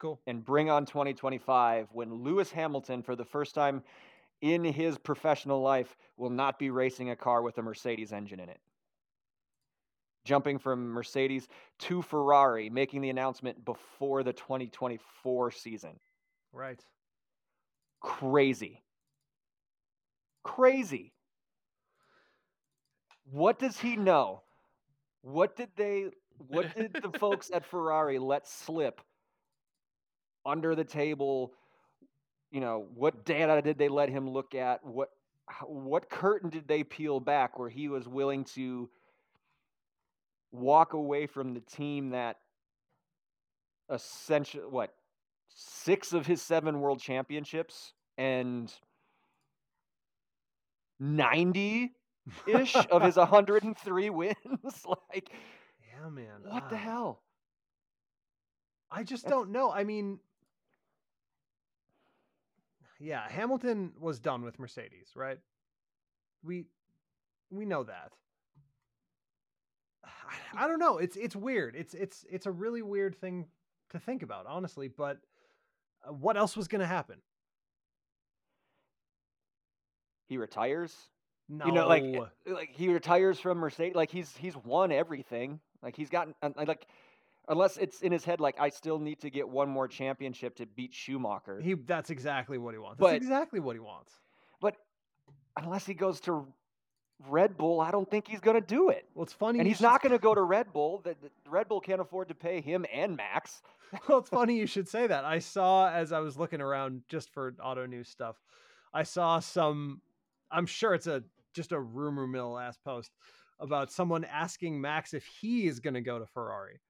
Cool. And bring on 2025 when Lewis Hamilton, for the first time in his professional life, will not be racing a car with a Mercedes engine in it. Jumping from Mercedes to Ferrari, making the announcement before the 2024 season. Right. Crazy. Crazy. What does he know? What did they what did the folks at Ferrari let slip under the table? You know, what data did they let him look at? What what curtain did they peel back where he was willing to walk away from the team that essentially what six of his seven world championships and 90 ish of his 103 wins like yeah, man. what the ah, hell I just That's- don't know. I mean, yeah, Hamilton was done with Mercedes, right? We we know that. I, I don't know. It's it's weird. It's it's it's a really weird thing to think about, honestly. But uh, what else was going to happen? he retires No, you know like like he retires from mercedes like he's he's won everything like he's gotten like unless it's in his head like i still need to get one more championship to beat schumacher he that's exactly what he wants. But- That's exactly what he wants. but unless he goes to red bull i don't think he's going to do it Well, it's funny. and he's should- not going to go to red bull that red bull can't afford to pay him and max well, it's funny you should say that. I saw as I was looking around just for auto news stuff, I saw some. I'm sure it's a just a rumor mill ass post about someone asking Max if he is going to go to Ferrari.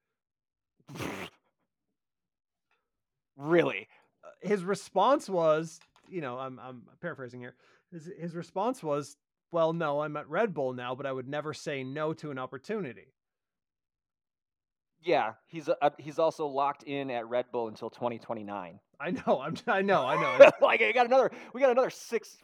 Really Uh, His response was, you know, I'm I'm paraphrasing here. His his response was, "Well, no, I'm at Red Bull now, but I would never say no to an opportunity." yeah he's uh, he's also locked in at red bull until 2029 I know, I'm I know, I know. Like I got another we got another six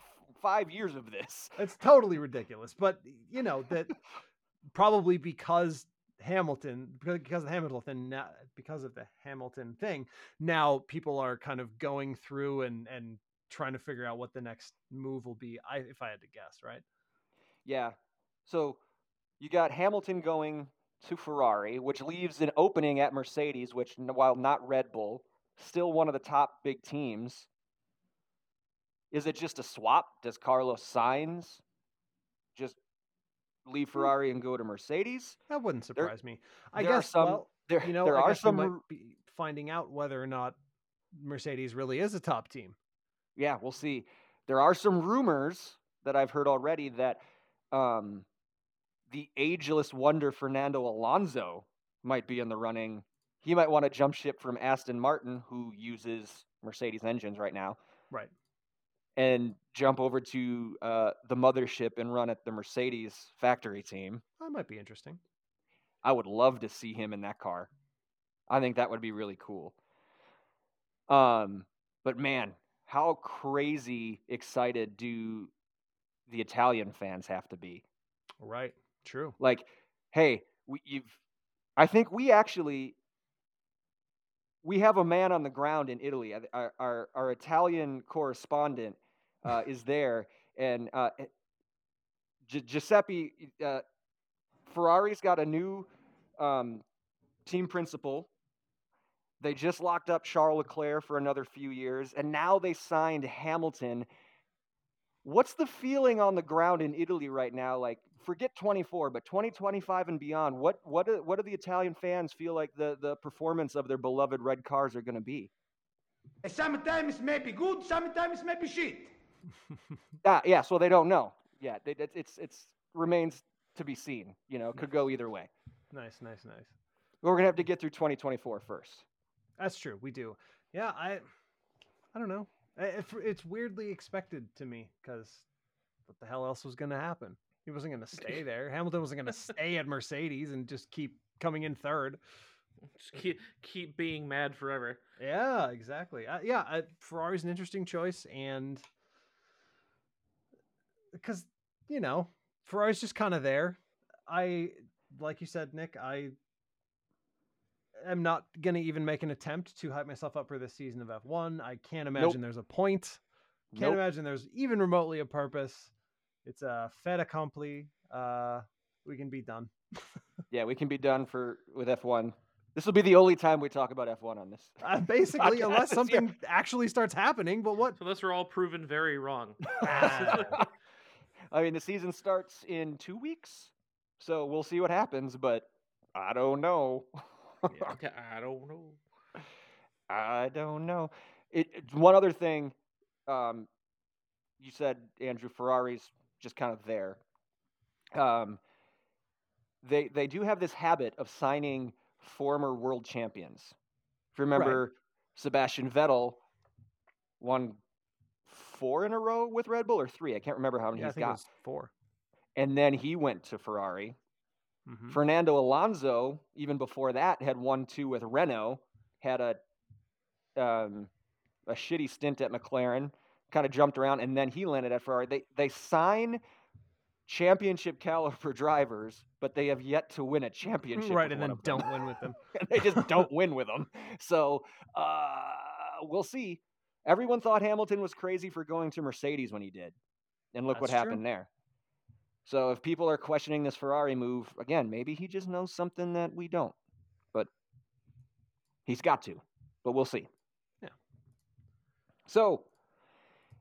five years of this it's totally ridiculous, but you know that probably because Hamilton because of the Hamilton now, because of the Hamilton thing now people are kind of going through and and trying to figure out what the next move will be. I if I had to guess, right? Yeah. So you got Hamilton going to Ferrari, which leaves an opening at Mercedes, which, while not Red Bull, still one of the top big teams. Is it just a swap? Does Carlos Sainz just leave Ferrari and go to Mercedes? That wouldn't There- surprise me. I guess some- well, There, you know, there I are some. finding out whether or not Mercedes really is a top team. Yeah, we'll see. There are some rumors that I've heard already that um, the ageless wonder Fernando Alonso might be in the running. He might want to jump ship from Aston Martin, who uses Mercedes engines right now, Right. And jump over to uh, the mothership and run at the Mercedes factory team. That might be interesting. I would love to see him in that car. I think that would be really cool. Um, but man, how crazy excited do the Italian fans have to be? Right. True. Like, hey, we, you've. I think we actually we have a man on the ground in Italy. Our our, our Italian correspondent uh, is there, and uh, eh, Gi- Giuseppe uh, Ferrari's got a new um, team principal. They just locked up Charles Leclerc for another few years, and now they signed Hamilton. What's the feeling on the ground in Italy right now? Like, forget 24, but 2025 and beyond. What what do, what do the Italian fans feel like the the performance of their beloved red cars are going to be? Sometimes maybe good, sometimes maybe shit. Ah, yeah, so they don't know. Yeah, they, it's it's it's remains to be seen. You know, could go either way. Nice, nice, nice. We're gonna have to get through 2024 first. That's true. We do. Yeah, I I don't know. I- It's, it's weirdly expected to me because what the hell else was going to happen? He wasn't going to stay there. Hamilton wasn't going to stay at Mercedes and just keep coming in third. Just keep keep being mad forever. Yeah, exactly. Uh, yeah, uh, Ferrari's an interesting choice, and because you know Ferrari's just kind of there. I like you said, Nick. I am not gonna even make an attempt to hype myself up for this season of F1. I can't imagine there's a point. Can't Nope. imagine there's even remotely a purpose. It's a fait accompli. Uh, we can be done. Yeah, we can be done for with F1. This will be the only time we talk about F1 on this. Uh, basically, unless this year. something actually starts happening. But what? So those are all proven very wrong. I mean, the season starts in two weeks, so we'll see what happens. But I don't know. Okay, I don't know. I don't know. It, it- one other thing, um, you said Andrew Ferrari's just kind of there. Um, they they do have this habit of signing former world champions. If you remember, Sebastian Vettel won four in a row with Red Bull or three. I can't remember how many Yeah, he's got. four. And then he went to Ferrari. Mhm. Fernando Alonso, even before that, had won two with Renault, had a um, a shitty stint at McLaren, kind of jumped around, and then he landed at Ferrari. They they sign championship caliber drivers, but they have yet to win a championship. right, and then don't win with them. they just don't win with them. So uh, we'll see. Everyone thought Hamilton was crazy for going to Mercedes when he did, and look what That's true. happened there. So if people are questioning this Ferrari move again, maybe he just knows something that we don't, but he's got to. But we'll see. Yeah. So,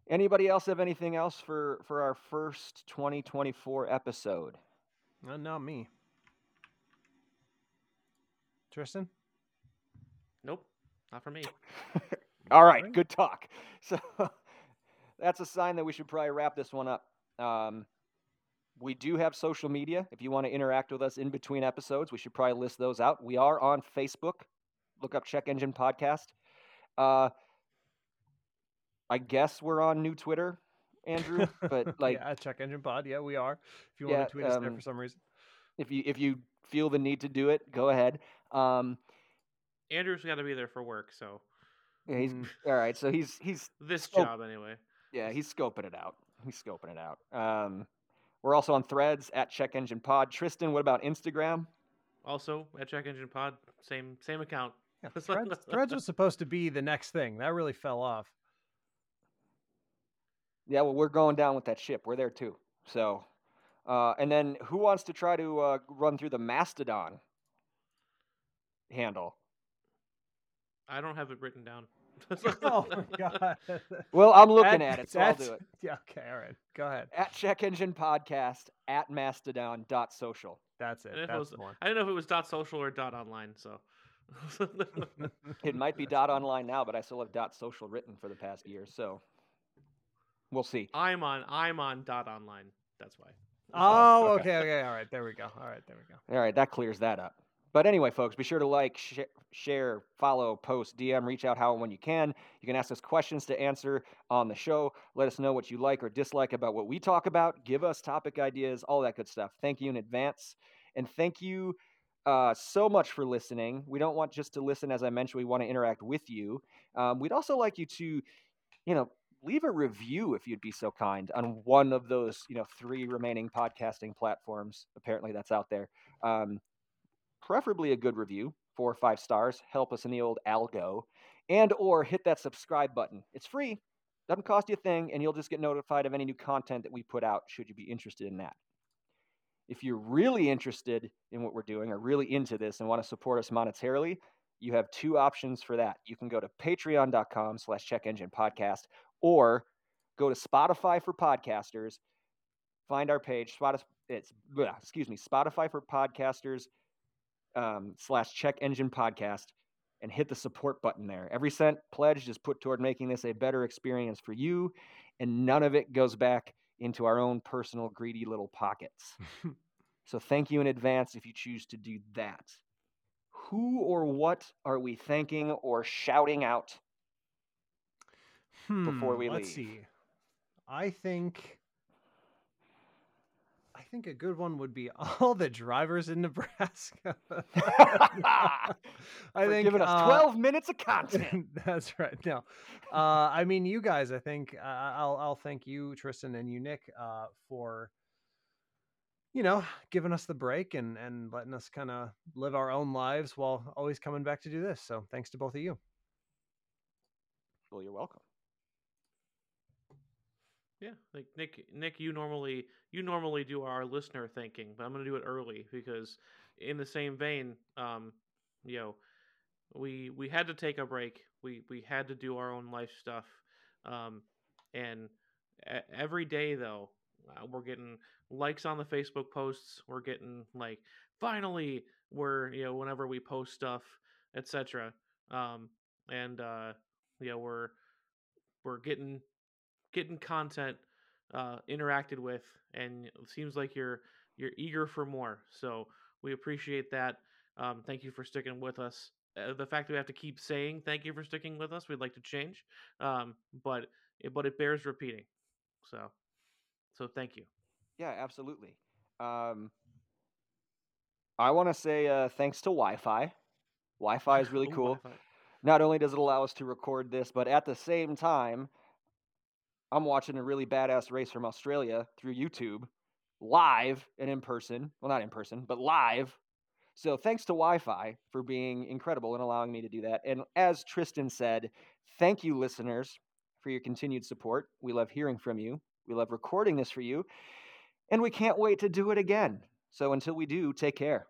anybody else have anything else for for our first 2024 episode? Uh, not me. Tristan? Nope, not for me. All right, Alright. good talk. So that's a sign that we should probably wrap this one up. Um, we do have social media. If you want to interact with us in between episodes, we should probably list those out. We are on Facebook. Look up Check Engine Podcast. Uh, I guess we're on new Twitter, Andrew. But like, yeah, check engine pod. Yeah, we are. If you Yeah, want to tweet us there um, for some reason. if you if you feel the need to do it, go ahead. Um, Andrew's got to be there for work, so yeah, he's Mm. all right. So he's he's this job anyway. Yeah, he's scoping it out. He's scoping it out. Um, we're also on Threads at Check Engine Pod. Tristan, what about Instagram? Also at Check Engine Pod, same same account. Yeah, threads, threads was supposed to be the next thing. That really fell off. Yeah, well, we're going down with that ship. We're there too. So, uh, and then who wants to try to uh, run through the Mastodon handle? I don't have it written down. oh my god. Well, I'm looking At- at it, so I'll do it. Yeah. Okay. All right. Go ahead. At Check Engine Podcast at Mastodon.social. That's it. And if it That's was- the one. I didn't know if it was dot social or dot online. So It might be dot online now, but I still have dot social written for the past year, so we'll see. I'm on I'm on dot online. That's why. Oh, okay. okay. Okay. All right. There we go. All right. There we go. All right, that clears that up. But anyway, folks, be sure to like, sh- share, follow, post, DM, reach out how and when you can. You can ask us questions to answer on the show. Let us know what you like or dislike about what we talk about. Give us topic ideas, all that good stuff. Thank you in advance. And thank you uh, so much for listening. We don't want just to listen, as I mentioned, we want to interact with you. Um, we'd also like you to, you know, leave a review if you'd be so kind on one of those, you know, three remaining podcasting platforms. Apparently, that's out there. Um, preferably a good review, four or five stars. Help us in the old algo, and or hit that subscribe button. It's free, doesn't cost you a thing, and you'll just get notified of any new content that we put out. Should you be interested in that? If you're really interested in what we're doing or really into this and want to support us monetarily, you have two options for that. You can go to patreon.com slash check engine podcast or go to Spotify for podcasters, find our page, Spotify, it's, bleh, excuse me, Spotify for podcasters um, slash check engine podcast and hit the support button there. Every cent pledged is put toward making this a better experience for you, and none of it goes back into our own personal greedy little pockets. so thank you in advance if you choose to do that. Who or what are we thanking or shouting out? Before Hmm, we let's leave. see. I think I think a good one would be all the drivers in Nebraska. I For think giving us uh, 12 minutes of content. That's right. No, uh, I mean you guys. I think uh, I'll I'll thank you, Tristan, and you, Nick, uh, for you know giving us the break and and letting us kind of live our own lives while always coming back to do this. So thanks to both of you. well, you're welcome. Yeah, like Nick, Nick, you normally you normally do our listener thinking, but I'm gonna do it early because, in the same vein, um, you know, we we had to take a break. We we had to do our own life stuff, um, and e- every day though, uh, we're getting likes on the Facebook posts. We're getting like finally we're you know whenever we post stuff, etc. Um, and uh, you know we're we're getting getting content uh, interacted with, and it seems like you're you're eager for more. So we appreciate that. Um, thank you for sticking with us. Uh, the fact that we have to keep saying thank you for sticking with us, we'd like to change, um, but it, but it bears repeating. So so thank you. Yeah, absolutely. Um, I want to say uh, thanks to Wi-Fi. Wi-Fi is really Ooh, cool. Not only does it allow us to record this, but at the same time, I'm watching a really badass race from Australia through YouTube, live and in person. Well, not in person, but live. So thanks to Wi-Fi for being incredible and allowing me to do that. And as Tristan said, thank you, listeners, for your continued support. We love hearing from you. We love recording this for you. And we can't wait to do it again. So until we do, take care.